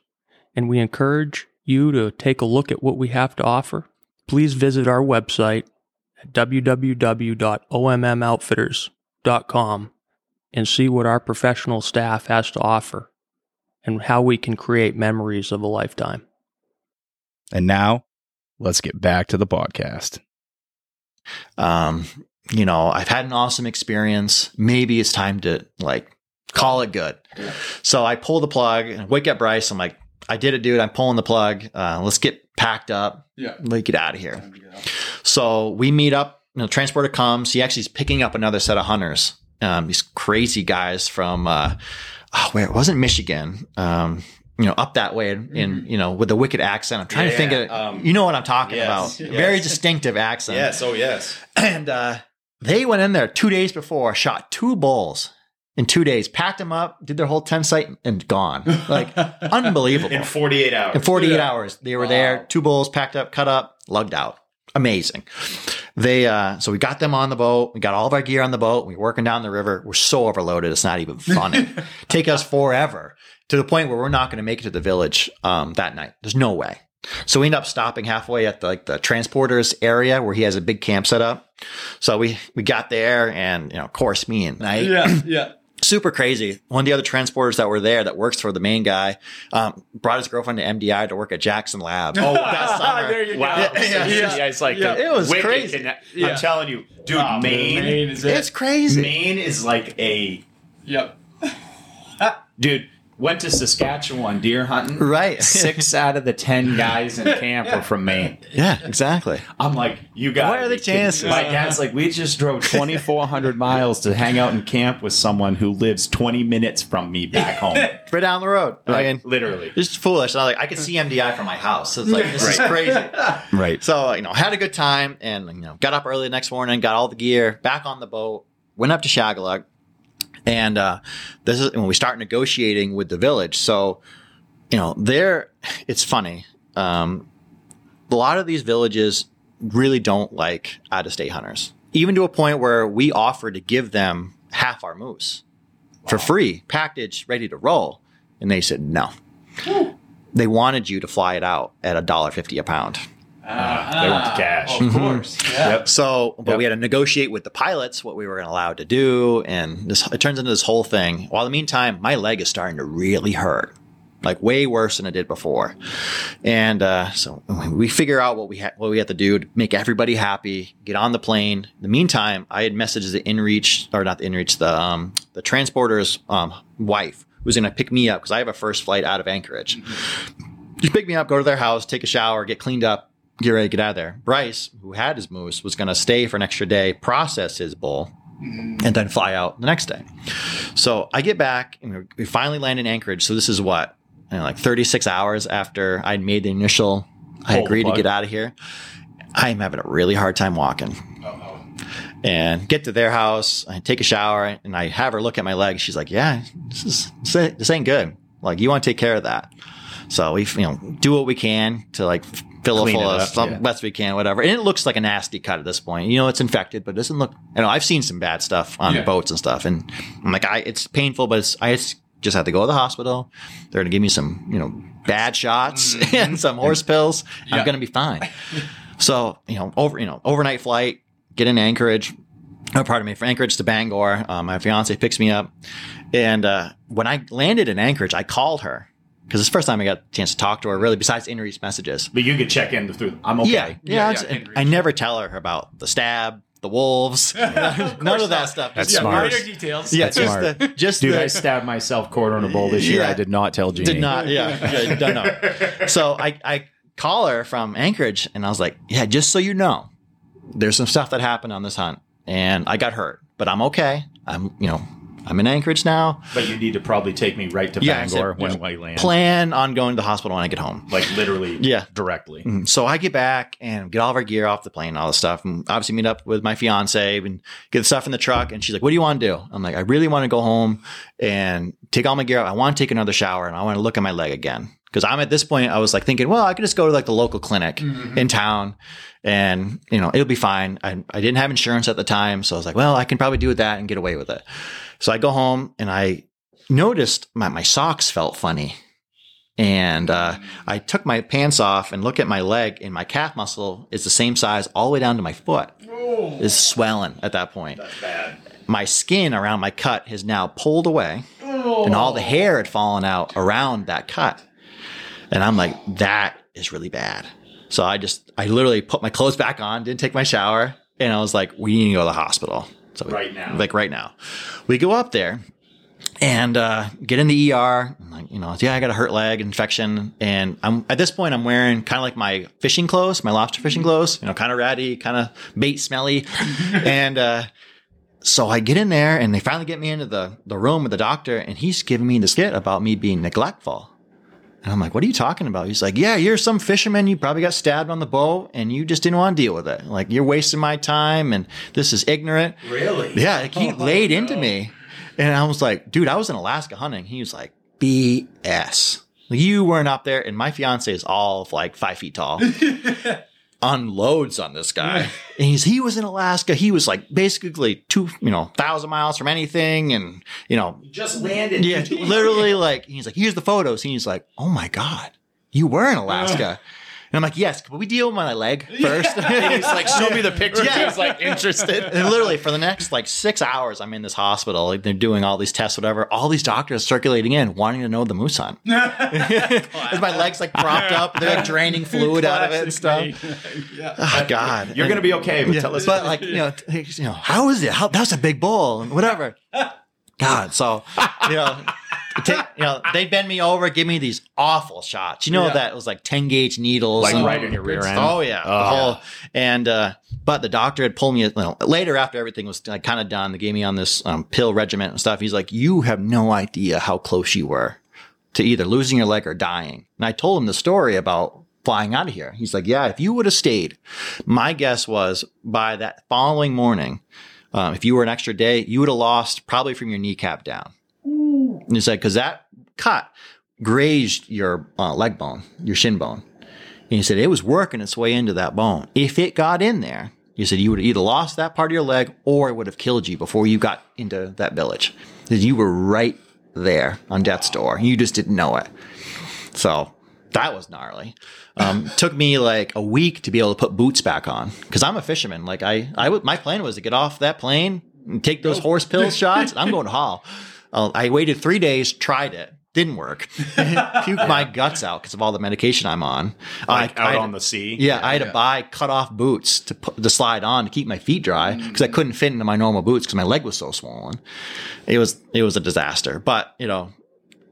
and we encourage you to take a look at what we have to offer. Please visit our website at www.ommoutfitters.com and see what our professional staff has to offer and how we can create memories of a lifetime. And now, let's get back to the podcast. um, you know, I've had an awesome experience. Maybe it's time to like call it good. Yeah. So I pull the plug and wake up Bryce. I'm like, I did it, dude. I'm pulling the plug. Uh, let's get packed up. Yeah. Let's get out of here. Time to get out. So we meet up. You know, transporter comes. He actually is picking up another set of hunters. Um, these crazy guys from uh, oh, where it wasn't Michigan. Um, you know, up that way, in, in you know, with the wicked accent. I'm trying to Yeah, think of. um, you know what I'm talking yes, about? yes. Very distinctive accent. Yes, oh yes. And uh, they went in there two days before, shot two bulls in two days, packed them up, did their whole tent site, and gone. Like unbelievable. In 48 hours. In 48 Yeah. hours, they were there. Two bulls packed up, cut up, lugged out. Amazing. They uh, so we got them on the boat. We got all of our gear on the boat. We're working down the river. We're so overloaded. It's not even funny. Take us forever to the point where we're not going to make it to the village um, that night. There's no way. So we end up stopping halfway at the, like the transporters area where he has a big camp set up. So we we got there, and you know, of course, me and night Yeah. Yeah. Super crazy. One of the other transporters that were there that works for the main guy um, brought his girlfriend to MDI to work at Jackson Lab. Oh, that summer. there you Wow. go. Yeah, yeah, yeah. it's like Yeah. It was wicked crazy. connect- Yeah. I'm telling you, dude, Oh, Maine, Maine is it. It's crazy. Maine is like a Yep. dude. Went to Saskatchewan deer hunting. Right. Six out of the ten guys in camp were from Maine. Yeah, exactly. I'm like, you got. What are the chances? My dad's like, we just drove 2,400 miles to hang out in camp with someone who lives 20 minutes from me back home. Right down the road. I mean, literally. it's foolish. And I, like, I could see MDI from my house. So It's like, this is crazy. Right. So, you know, had a good time and, you know, got up early the next morning, got all the gear, back on the boat, went up to Shageluk. And uh, this is when we start negotiating with the village. So, you know, there, it's funny. Um, a lot of these villages really don't like out of state hunters, even to a point where we offered to give them half our moose for free, package ready to roll. And they said no. They wanted you to fly it out at a dollar fifty a pound. They want the cash. Of course. Yeah. Yep. So, but Yep. we had to negotiate with the pilots what we were allowed to do, and this it turns into this whole thing. While in the meantime, my leg is starting to really hurt, like way worse than it did before. And uh, so we figure out what we ha- what we have to do to make everybody happy. Get on the plane. In the meantime, I had messaged the inReach or not the inReach, the um, the transporter's um, wife who's going to pick me up because I have a first flight out of Anchorage. Just pick me up, go to their house, take a shower, get cleaned up, get ready to get out of there. Bryce, who had his moose, was going to stay for an extra day, process his bull, and then fly out the next day. So I get back, and we finally land in Anchorage. So this is what, know, like 36 hours after I'd made the initial, I agreed to get out of here. I'm having a really hard time walking. And get to their house, I take a shower, and I have her look at my leg. She's like, "Yeah, this is this ain't good. Like, you want to take care of that." So we, you know, do what we can to like fill it full of stuff yeah. best we can, whatever. And it looks like a nasty cut at this point. You know, it's infected, but it doesn't look. You know, I've seen some bad stuff on Yeah. boats and stuff, and I'm like, I it's painful, but it's I just have to go to the hospital. They're gonna give me some, you know, bad shots and some horse pills. Yeah. I'm gonna be fine. so you know, over you know, overnight flight, get in Anchorage. Oh, pardon me, from Anchorage to Bangor. Um, my fiance picks me up, and uh, when I landed in Anchorage, I called her because it's the first time I got a chance to talk to her. Really, besides injuries messages. But you could check in through. I'm okay. Yeah, yeah. Yeah, yeah, I never tell her about the stab, the wolves, none of that stuff. That's Just- smart. Minor details. Yeah, That's just smart. the just Dude, the, I stabbed myself quarter on a bowl this year. Yeah. I did not tell Jeannie. did not. Yeah, yeah don't know. So I I call her from Anchorage, and I was like, yeah, just so you know, there's some stuff that happened on this hunt, and I got hurt, but I'm okay. I'm you know I'm in Anchorage now. But you need to probably take me right to Yeah, Bangor when we land. Plan on going to the hospital when I get home. Like literally. Yeah. Directly. Mm, So I get back and get all of our gear off the plane, all this stuff, and obviously meet up with my fiance and get the stuff in the truck. And she's like, "What do you want to do?" I'm like, "I really want to go home and take all my gear. out. I want to take another shower, and I want to look at my leg again." Because I'm at this point, I was like thinking, well, I could just go to like the local clinic in town, and you know it'll be fine. I, I didn't have insurance at the time, so I was like, well, I can probably do that and get away with it. So I go home and I noticed my my socks felt funny. And uh, I took my pants off and look at my leg, and my calf muscle is the same size all the way down to my foot. Is swelling at that point. My skin around my cut has now pulled away, and all the hair had fallen out around that cut. And I'm like, that is really bad. So I just, I literally put my clothes back on, didn't take my shower, and I was like, we need to go to the hospital. So we- Right now. like right now, we go up there and uh, get in the ER. I'm like, you know, yeah, I got a hurt leg infection, and I'm at this point I'm wearing kind of like my fishing clothes, my lobster fishing clothes, you know, kind of ratty, kind of bait smelly, and uh, so I get in there, and they finally get me into the the room with the doctor, and he's giving me the skit about me being neglectful. And I'm like, what are you talking about? He's like, yeah, you're some fisherman. You probably got stabbed on the boat and you just didn't want to deal with it. Like, you're wasting my time and this is ignorant. Really? Yeah, like he oh, laid into me. And I was like, dude, I was in Alaska hunting. He was like, BS. You weren't up there. And my fiance is all of like five feet tall. Unloads on this guy. And he's, he was in Alaska. He was like basically two, you know, thousand miles from anything. And, you know, Just landed. yeah, literally like, he's like, here's the photos. And he's like, oh my God, you were in Alaska. And I'm like, yes, can we deal with my leg first? He's like, show me the picture. Yeah. He was like interested. And literally for the next like six hours, I'm in this hospital. Like, they're doing all these tests, whatever. All these doctors circulating in, wanting to know the moose hunt. As my legs like propped up, they're like draining fluid out of it and stuff. Oh, God, You're gonna be okay, but Yeah, tell us. but like you know, you know, how is it? How that was a big bull, and whatever. God, so you know, take, you know, they bend me over, give me these awful shots. You know Yeah. that was like ten gauge needles, Like and- right in your rear end. Oh yeah, Oh. whole and uh, but the doctor had pulled me. You know, later after everything was like, kind of done, they gave me on this um, pill regimen and stuff. He's like, "You have no idea how close you were to either losing your leg or dying." And I told him the story about flying out of here. He's like, "Yeah, if you would have stayed, my guess was by that following morning, um, if you were an extra day, you would have lost probably from your kneecap down." And he said, "Because that cut grazed your uh, leg bone, your shin bone." And he said it was working its way into that bone. If it got in there, he said you would have either lost that part of your leg or it would have killed you before you got into that village. Said you were right there on death's door. You just didn't know it. So that was gnarly. Um, took me like a week to be able to put boots back on because I'm a fisherman. Like I, I w- my plan was to get off that plane and take those horse pill shots. And I'm going to haul. Uh, I waited three days, tried it, didn't work. Puked my guts out because of all the medication I'm on. like I- out I- on the sea. yeah, I had to buy cut off boots to put, to slide on to keep my feet dry because I couldn't fit into my normal boots because my leg was so swollen. It was it was a disaster. But you know,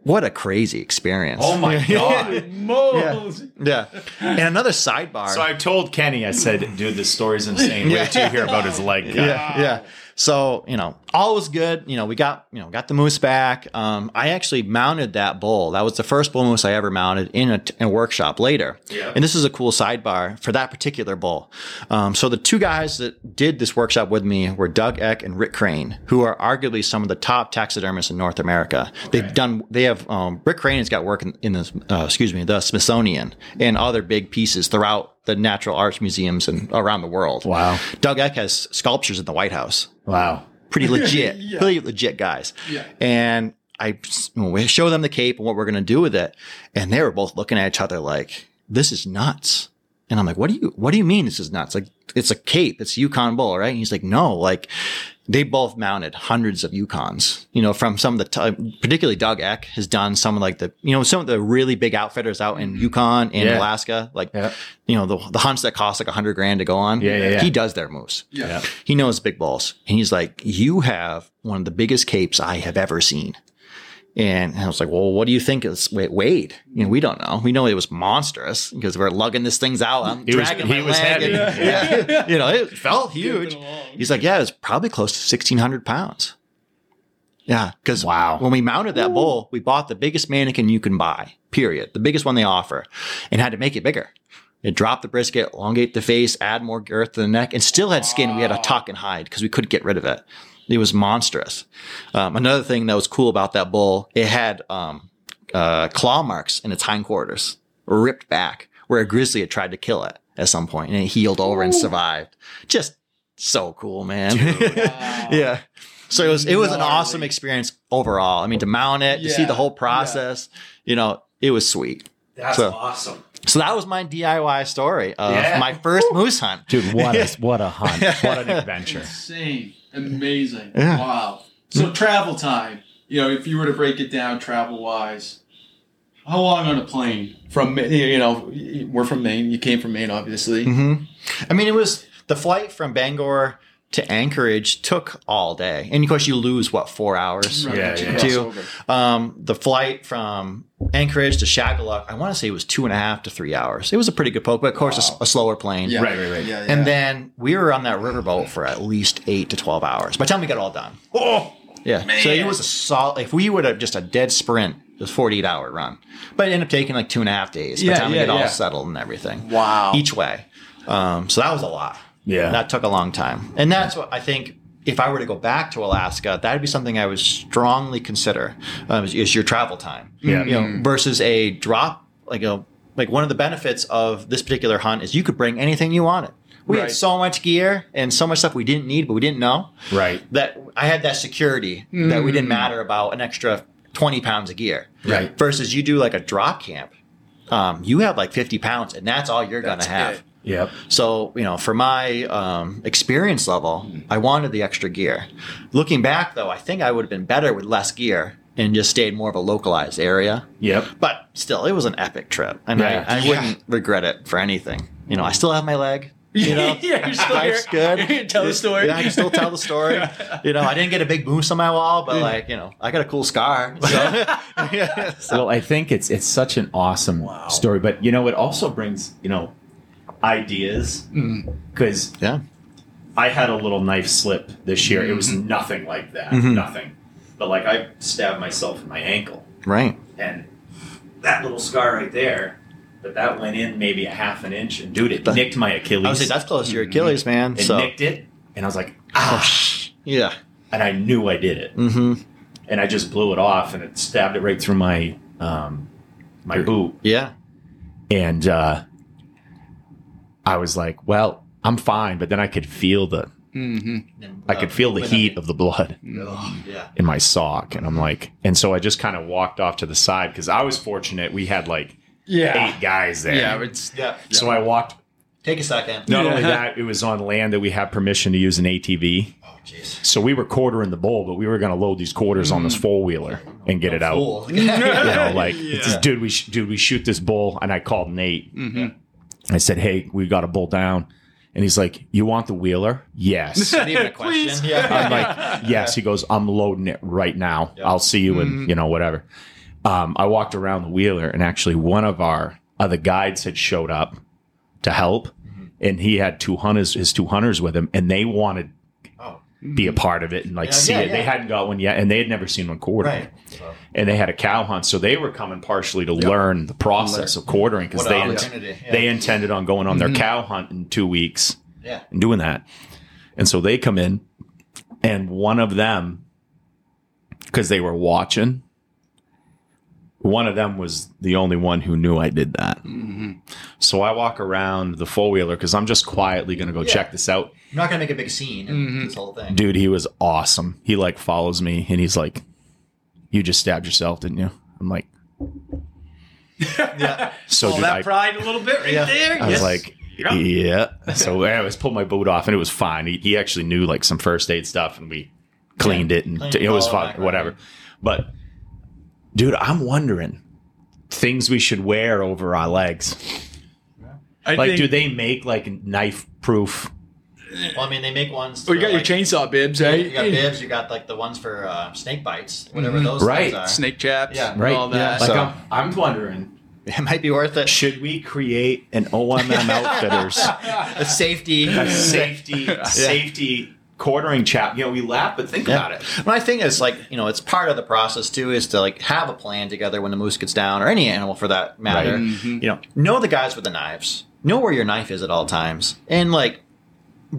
what a crazy experience. Oh my god. Moles. yeah. And another sidebar. So I told Kenny, I said, dude, this story's insane. Wait till you hear about his leg cut. yeah, yeah. So you know, all was good. You know, we got you know got the moose back. Um, I actually mounted that bull. That was the first bull moose I ever mounted in a, in a workshop later. Yeah. And this is a cool sidebar for that particular bull. Um, so the two guys that did this workshop with me were Doug Eck and Rick Crane, who are arguably some of the top taxidermists in North America. They've done. They have. Um, Rick Crane has got work in, in the uh, excuse me the Smithsonian and other big pieces throughout the natural arts museums and around the world. Wow. Doug Eck has sculptures in the White House Wow. pretty legit, pretty legit guys. Yeah. And I we show them the cape and what we're going to do with it, and they were both looking at each other like, "This is nuts." And I'm like, "What do you What do you mean this is nuts? Like, it's a cape. It's Yukon bull, right?" And he's like, "No, like." They both mounted hundreds of Yukons, you know, from some of the, t- particularly Doug Eck has done some of like the, you know, some of the really big outfitters out in mm-hmm. Yukon and Yeah. Alaska, like, Yeah. you know, the, the hunts that cost like a hundred grand to go on. Yeah, yeah, yeah. He does their moose. Yeah. He knows big balls. And he's like, You have one of the biggest capes I have ever seen. And I was like, Well, what do you think is wait, Wade? You know, we don't know. We know it was monstrous because we're lugging this things out. I'm He was- dragging he my was leg heavy. and- yeah. you know, it felt huge. He's like, Yeah, it was probably close to sixteen hundred pounds. Yeah, because Wow. when we mounted that bull, we bought the biggest mannequin you can buy, period. The biggest one they offer, and had to make it bigger. It dropped the brisket, elongate the face, add more girth to the neck, and still had skin. We had to tuck and hide because we couldn't get rid of it. It was monstrous. Um, another thing that was cool about that bull, it had um, uh, claw marks in its hindquarters, ripped back, where a grizzly had tried to kill it at some point, and it healed over and survived. Just so cool, man. yeah. So it was it was an awesome experience overall. I mean, to mount it, to see the whole process, you know, it was sweet. That's So- awesome. So that was my DIY story of Yeah. my first moose hunt. Dude, what a what a hunt. What an adventure. Insane. Amazing. Yeah. Wow. So travel time. You know, if you were to break it down travel wise, how long on a plane from you know we're from Maine. You came from Maine, obviously. hmm I mean, it was the flight from Bangor to Anchorage took all day, and of course, you lose what four hours. Right, Yeah, but you yeah. cross Two. over. Um, the flight from Anchorage to Shageluk, I want to say it was two and a half to three hours. It was a pretty good poke, but of course, a slower plane. Yeah. Right, right, right. Yeah, yeah. And then we were on that riverboat for at least eight to twelve hours. By the time we got all done, Oh, yeah. So it was a solid. If we would have just a dead sprint, it was forty eight hour run, but it ended up taking like two and a half days. By Yeah, the time we yeah, get all settled and everything. Wow. Each way. Um, so that was a lot. Yeah. That took a long time, and that's what I think. If I were to go back to Alaska, that'd be something I would strongly consider um, is, is your travel time. Yeah. You know, versus a drop like a like one of the benefits of this particular hunt is you could bring anything you wanted. We Right. had so much gear and so much stuff we didn't need, but we didn't know Right. that I had that security that we didn't matter about an extra 20 pounds of gear. Right. Versus you do like a drop camp, um, you have like 50 pounds and that's all you're going to have. it. Yep. So, you know, for my um, experience level, I wanted the extra gear. Looking back, though, I think I would have been better with less gear and just stayed more of a localized area. Yep. But still, it was an epic trip, and Right. I, I Yeah. wouldn't regret it for anything. You know, I still have my leg. You know, Yeah, you're still life's here. good. You can tell the story. Yeah, I can still tell the story. You know, I didn't get a big moose on my wall, but like, you know, I got a cool scar. So, yeah, so- Well, I think it's it's such an awesome story, but you know, it also brings you know ideas because yeah. I had a little knife slip this year. It was Mm-hmm. nothing like that, nothing. But like I stabbed myself in my ankle, Right. and that little scar right there, but that went in maybe a half an inch, and dude, it That- nicked my I would Achilles. that's close to your Achilles, man. it so, nicked it, and I was like, ah, yeah. and I knew I did it, hmm and I just blew it off, and it stabbed it right through my um, my boot. Yeah. and uh, I was like, "Well, I'm fine," but then I could feel the mm-hmm. I could feel the heat of the blood Yeah. in my sock, and I'm like, and so I just kind of walked off to the side because I was fortunate we had like Yeah. eight guys there. Yeah, it's Yeah. so I walked. Take a second. Not Yeah. only that, it was on land that we had permission to use an ATV. Oh, jeez. So we were quartering the bowl, but we were going to load these quarters on this mm. four wheeler and get it out. Fool. you know, like, it's just, dude, we sh- dude, we shoot this bull, and I called Nate. Mm-hmm. I said, "Hey, we got a bull down," and he's like, "You want the wheeler?" Yes. Not even a question. Yeah. I'm like, "Yes." He goes, "I'm loading it right now. I'll see you in you know whatever." Um, I walked around the wheeler, and actually, one of our other guides had showed up to help, and he had two hunters, his two hunters with him, and they wanted. Be a part of it and like Yeah, see yeah, it. They hadn't got one yet, and they had never seen one quarter. Right. So, And they had a cow hunt, so they were coming partially to learn the process of quartering because they yeah. they intended on going on their cow hunt in two weeks yeah. and doing that. And so they come in, and one of them, because they were watching, one of them was the only one who knew I did that. Mm-hmm. So I walk around the four wheeler because I'm just quietly going to go check this out. I'm not gonna make a big scene in mm-hmm. this whole thing. Dude, he was awesome. He like follows me and he's like, You just stabbed yourself, didn't you? I'm like, Yeah. So All dude, that I, pride a little bit right Yeah. there. I was like, yeah. So I was pulled my boot off and it was fine. He, he actually knew like some first aid stuff and we cleaned it and Cleaned it was fine, fun, back, right. whatever. But dude, I'm wondering things we should wear over our legs. I Like, think, do they make like knife proof? Well, I mean, they make ones. Well, you for, got your chainsaw bibs, right? You got bibs. You got like the ones for uh, snake bites, whatever those Right. are. Snake chaps, Yeah. Right. all that. Like, So- I'm, I'm wondering, It might be worth it. should we create an OMM Outfitters A safety. a safety safety quartering chap? You know, we laugh, but think about it. My thing is like you know, it's part of the process too, is to like have a plan together when the moose gets down, or any animal for that matter. Right. Mm-hmm. You know, know the guys with the knives, know where your knife is at all times, and like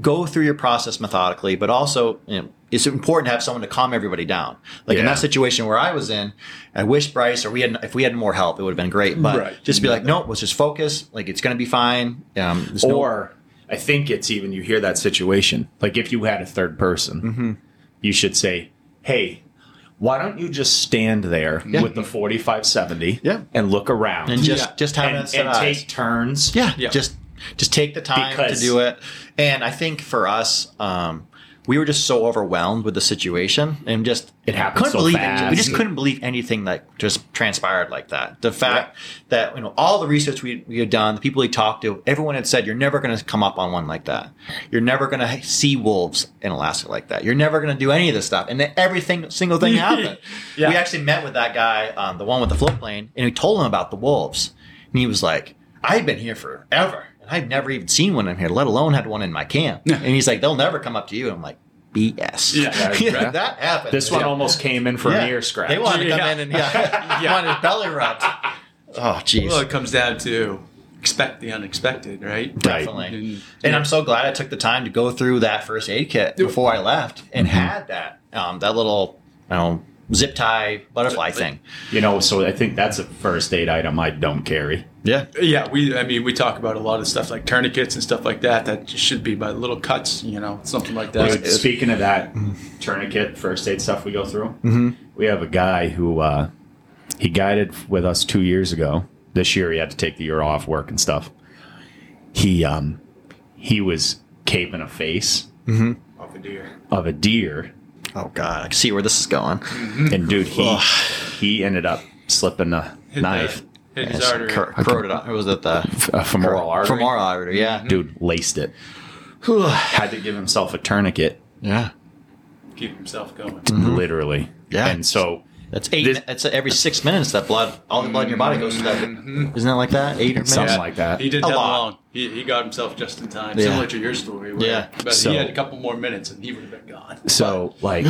go through your process methodically. But also, you know, it's important to have someone to calm everybody down. Like in that situation where I was in, I wish Bryce or we had if we had more help, it would have been great. But Right. just be like, no, let's just focus. Like it's going to be fine. Um, there's no- Or I think it's even you hear that situation. Like if you had a third person, Mm-hmm. you should say, "Hey, why don't you just stand there with the 4570 Yeah. and look around and just Yeah. just have and, it and take turns?" Yeah, Yeah. just just take the time Because- to do it. And I think for us, um, we were just so overwhelmed with the situation and just It happened couldn't so believe fast. It. We just couldn't believe anything that just transpired like that. The fact that you know all the research we, we had done, the people we talked to, everyone had said you're never going to come up on one like that. You're never going to see wolves in Alaska like that. You're never going to do any of this stuff, and then everything single thing happened. Yeah. We actually met with that guy, um, the one with the float plane, and we told him about the wolves, and he was like, "I've been here forever, I've never even seen one in here, let alone had one in my camp." and he's like, "They'll never come up to you." And I'm like, "BS." Yeah. Yeah. that happened. This one Yeah. almost came in for Yeah. an ear scratch. They wanted to come Yeah. in and yeah, wanted his belly rubbed. Oh, jeez. Well, it comes down to expect the unexpected, right? Definitely. And- And I'm so glad I took the time to go through that first aid kit before I left and Mm-hmm. had that um, that little you know, zip tie butterfly thing. you know, so I think that's a first aid item I don't carry. Yeah. Yeah, we. I mean, we talk about a lot of stuff like tourniquets and stuff like that. That should be by little cuts, you know, something like that. Dude, speaking of that tourniquet first aid stuff we go through, we have a guy who uh, he guided with us two years ago. This year he had to take the year off work and stuff. He um he was caping a face Off a deer. of a deer, Oh God, I can see where this is going. Mm-hmm. and dude, he he ended up slipping a Hit knife, The, hit his artery. cor- corroded. It was at the a femoral artery. femoral artery. Yeah. Mm-hmm. Dude laced it. Had to give himself a tourniquet. Yeah. Keep himself going. literally. Yeah. and so That's eight. This- It's every six minutes that blood, all the blood in your body goes to that. Isn't that like that? Eight minutes. Something like that. He didn't A have lot. long. He, he got himself just in time, Yeah. similar to your story. Where, Yeah. But So- he had a couple more minutes and he would have been gone. So like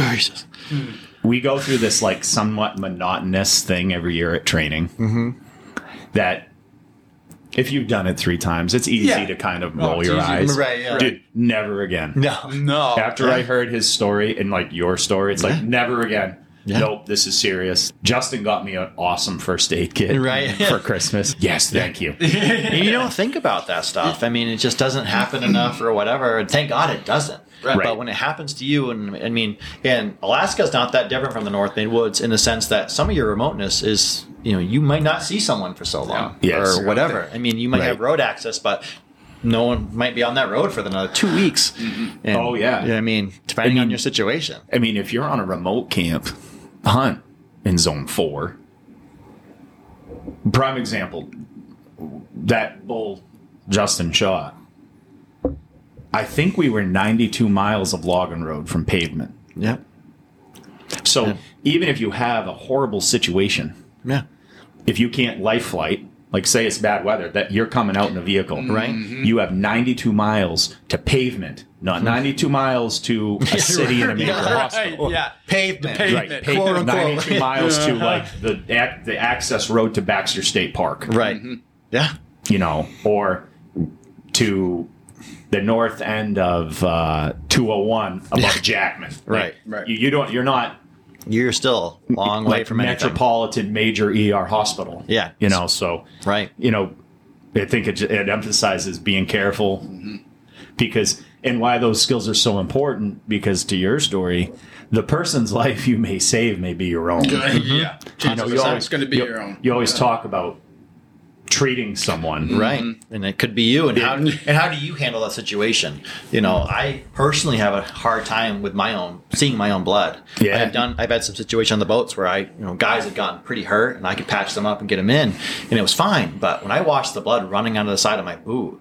we go through this like somewhat monotonous thing every year at training Mm-hmm. that if you've done it three times, it's easy Yeah. to kind of Oh, roll it's your easy. eyes. Right, yeah. Dude, never again. No. No. After I heard his story and like your story, it's like never again. Yeah. Nope, this is serious. Justin got me an awesome first aid kit Right. for Christmas. Yes, thank you. You don't think about that stuff. I mean, it just doesn't happen enough or whatever. And thank God it doesn't. Right. But when it happens to you, and I mean, and Alaska's not that different from the North Maine Woods in the sense that some of your remoteness is, you know, you might not see someone for so long Yeah. Yes. or whatever. I mean, you might Right. have road access, but no one might be on that road for another two weeks. Mm-hmm. And, Oh, yeah. I mean, depending I on your situation. I mean, if you're on a remote camp hunt in zone four, prime example, that bull Justin shot. I think we were 92 miles of logging road from pavement. Yep. So even if you have a horrible situation, Yeah. if you can't life flight, like say it's bad weather, that you're coming out in a vehicle, mm-hmm. Right. You have 92 miles to pavement, not mm-hmm. 92 miles to a city in a major hospital. yeah. Pavement. Right, Quote, pavement, unquote. 92 miles to like the the access road to Baxter State Park, Right. Mm-hmm. Yeah. you know, or to the north end of uh, 201 above Jackman. Right. Right. You, you don't. You're not You're still a long way like from anything. metropolitan major ER hospital. Yeah. You know, so Right. you know, I think it, it emphasizes being careful because, and why those skills are so important. Because to your story, the person's life you may save may be your own. Yeah. You know, you always going to be you, your own. You always talk about treating someone. Right. And it could be you. And how, and how do you handle that situation? You know, I personally have a hard time with my own, seeing my own blood. Yeah. I've done, I've had some situation on the boats where I, you know, guys had gotten pretty hurt and I could patch them up and get them in and it was fine. But when I watched the blood running out of the side of my boot,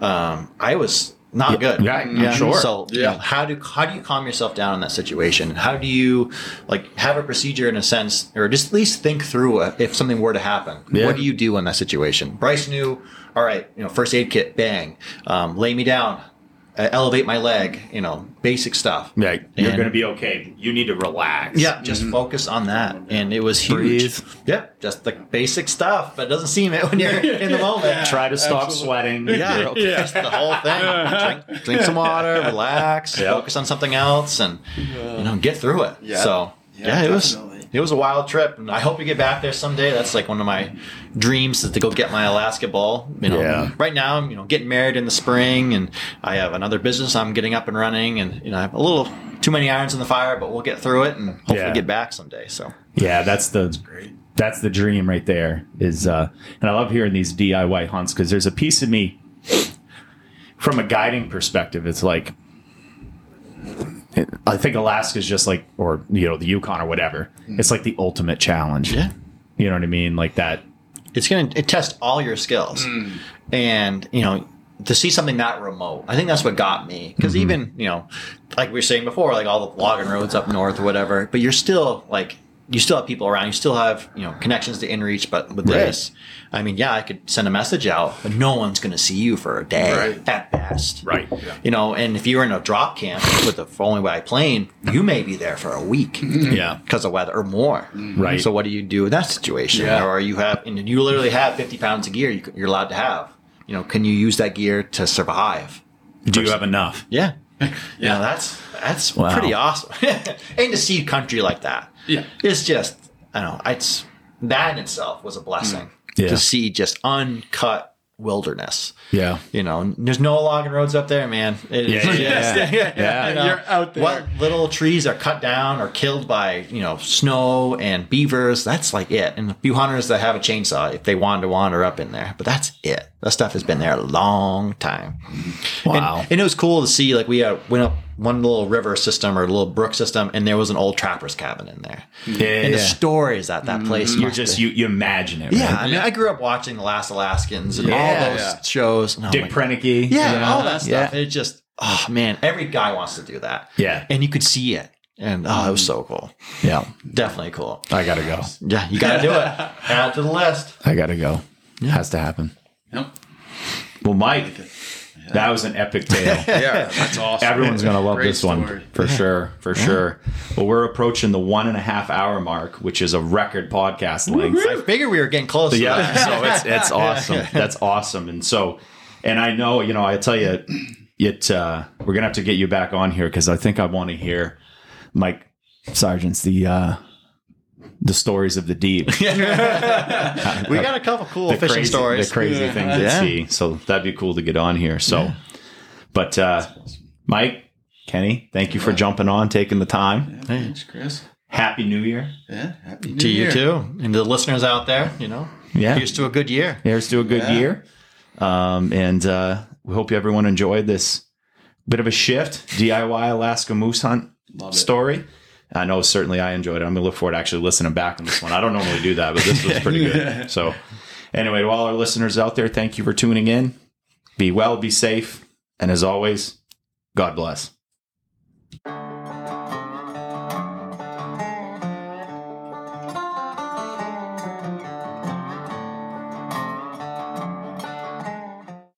um, I was not good. yeah, I'm sure. So, you Yeah. know, how do how do you calm yourself down in that situation? How do you like have a procedure in a sense, or just at least think through uh, if something were to happen? Yeah. What do you do in that situation? Bryce knew. All right, you know, first aid kit, bang, um, lay me down, uh, elevate my leg, you know, basic stuff. Yeah, you're going to be okay. You need to relax. Yeah, just focus on that, and it was huge. Breathe. Yeah, just the basic stuff, but it doesn't seem it when you're in the moment. Try to stop Absolutely. sweating. Yeah, You're okay. just the whole thing. Drink, drink some water, relax, Yeah. focus on something else, and you know, get through it. Yeah. So Yeah, yeah, it was definitely. It was a wild trip, and I hope we get back there someday. That's like one of my dreams is to go get my Alaska ball. You know, Yeah. right now I'm you know getting married in the spring, and I have another business I'm getting up and running, and you know I have a little too many irons in the fire, but we'll get through it and hopefully Yeah. get back someday. So Yeah, that's the Great. that's the dream right there. Is uh, and I love hearing these DIY hunts because there's a piece of me from a guiding perspective. It's like I think Alaska's just like, or you know, the Yukon or whatever. Hmm. It's like the ultimate challenge. yeah. You know what I mean? Like that. it's going to test all your skills hmm. and you know to see something that remote i think that's what got me because mm-hmm. even you know like we were saying before like all the logging roads up north or whatever but you're still like you still have people around you still have you know connections to inreach but with Right. this i mean yeah i could send a message out but no one's going to see you for a day Right. at best Right. you know and if you're in a drop camp with a falling by plane you may be there for a week mm-hmm. Yeah. because of weather or more. Right. So what do you do in that situation? Yeah. Or you have, and you literally have 50 pounds of gear you, you're allowed to have. You know, can you use that gear to survive? Do you have enough? Yeah. Yeah. that's, that's Wow. pretty awesome. and to see country like that. Yeah. It's just, I don't know, it's, that in itself was a blessing. Mm. Yeah. To see just uncut wilderness. Yeah. You know, there's no logging roads up there, man. It is Yeah, just- yeah, yeah. Yeah. you know, You're out there. What little trees are cut down or killed by, you know, snow and beavers, that's like it. And a few hunters that have a chainsaw if they want to wander up in there. But that's it. That stuff has been there a long time. Wow. And, and it was cool to see, like, we uh, went up one little river system or a little brook system, and there was an old trapper's cabin in there. yeah. And the stories at that place You're just be. you you imagine it. Yeah, I mean, I grew up watching The Last Alaskans and Yeah. all those Yeah. shows. and I'm Dick like, Proenneke. yeah, you know? all that stuff. Yeah. It just, oh man, every guy wants to do that. Yeah. and you could see it, and oh, it was so cool. Yeah. Definitely cool. I gotta go. Yeah, you got to do it. Add to the list. I gotta go. Has to happen. Yep. Well, Mike, that was an epic tale. Yeah, that's awesome. Everyone's gonna love Great this one story. for sure, for sure. Well, we're approaching the one and a half hour mark, which is a record podcast length. I figured we were getting close. Yeah, that. so it's it's awesome. That's awesome. And so, and I know you know I tell you, it uh, we're gonna have to get you back on here because I think I want to hear Mike Sargent's the uh, the stories of the deep, we got a couple cool the fishing crazy, stories. the crazy things at Yeah. sea. So that'd be cool to get on here. So, but uh, Mike, Kenny, thank you for jumping on, taking the time. Thanks, Chris. Happy New Year. Yeah, happy New to you too, and the listeners out there. You know, Yeah. here's to a good year. Here's to a good Yeah. year. Um, and uh, we hope everyone enjoyed this bit of a shift DIY Alaska moose hunt Love it. I know certainly I enjoyed it. I'm gonna look forward to actually listening back on this one. I don't normally do that, but this was pretty good. So, anyway, to all our listeners out there, thank you for tuning in. Be well, be safe, and as always, God bless.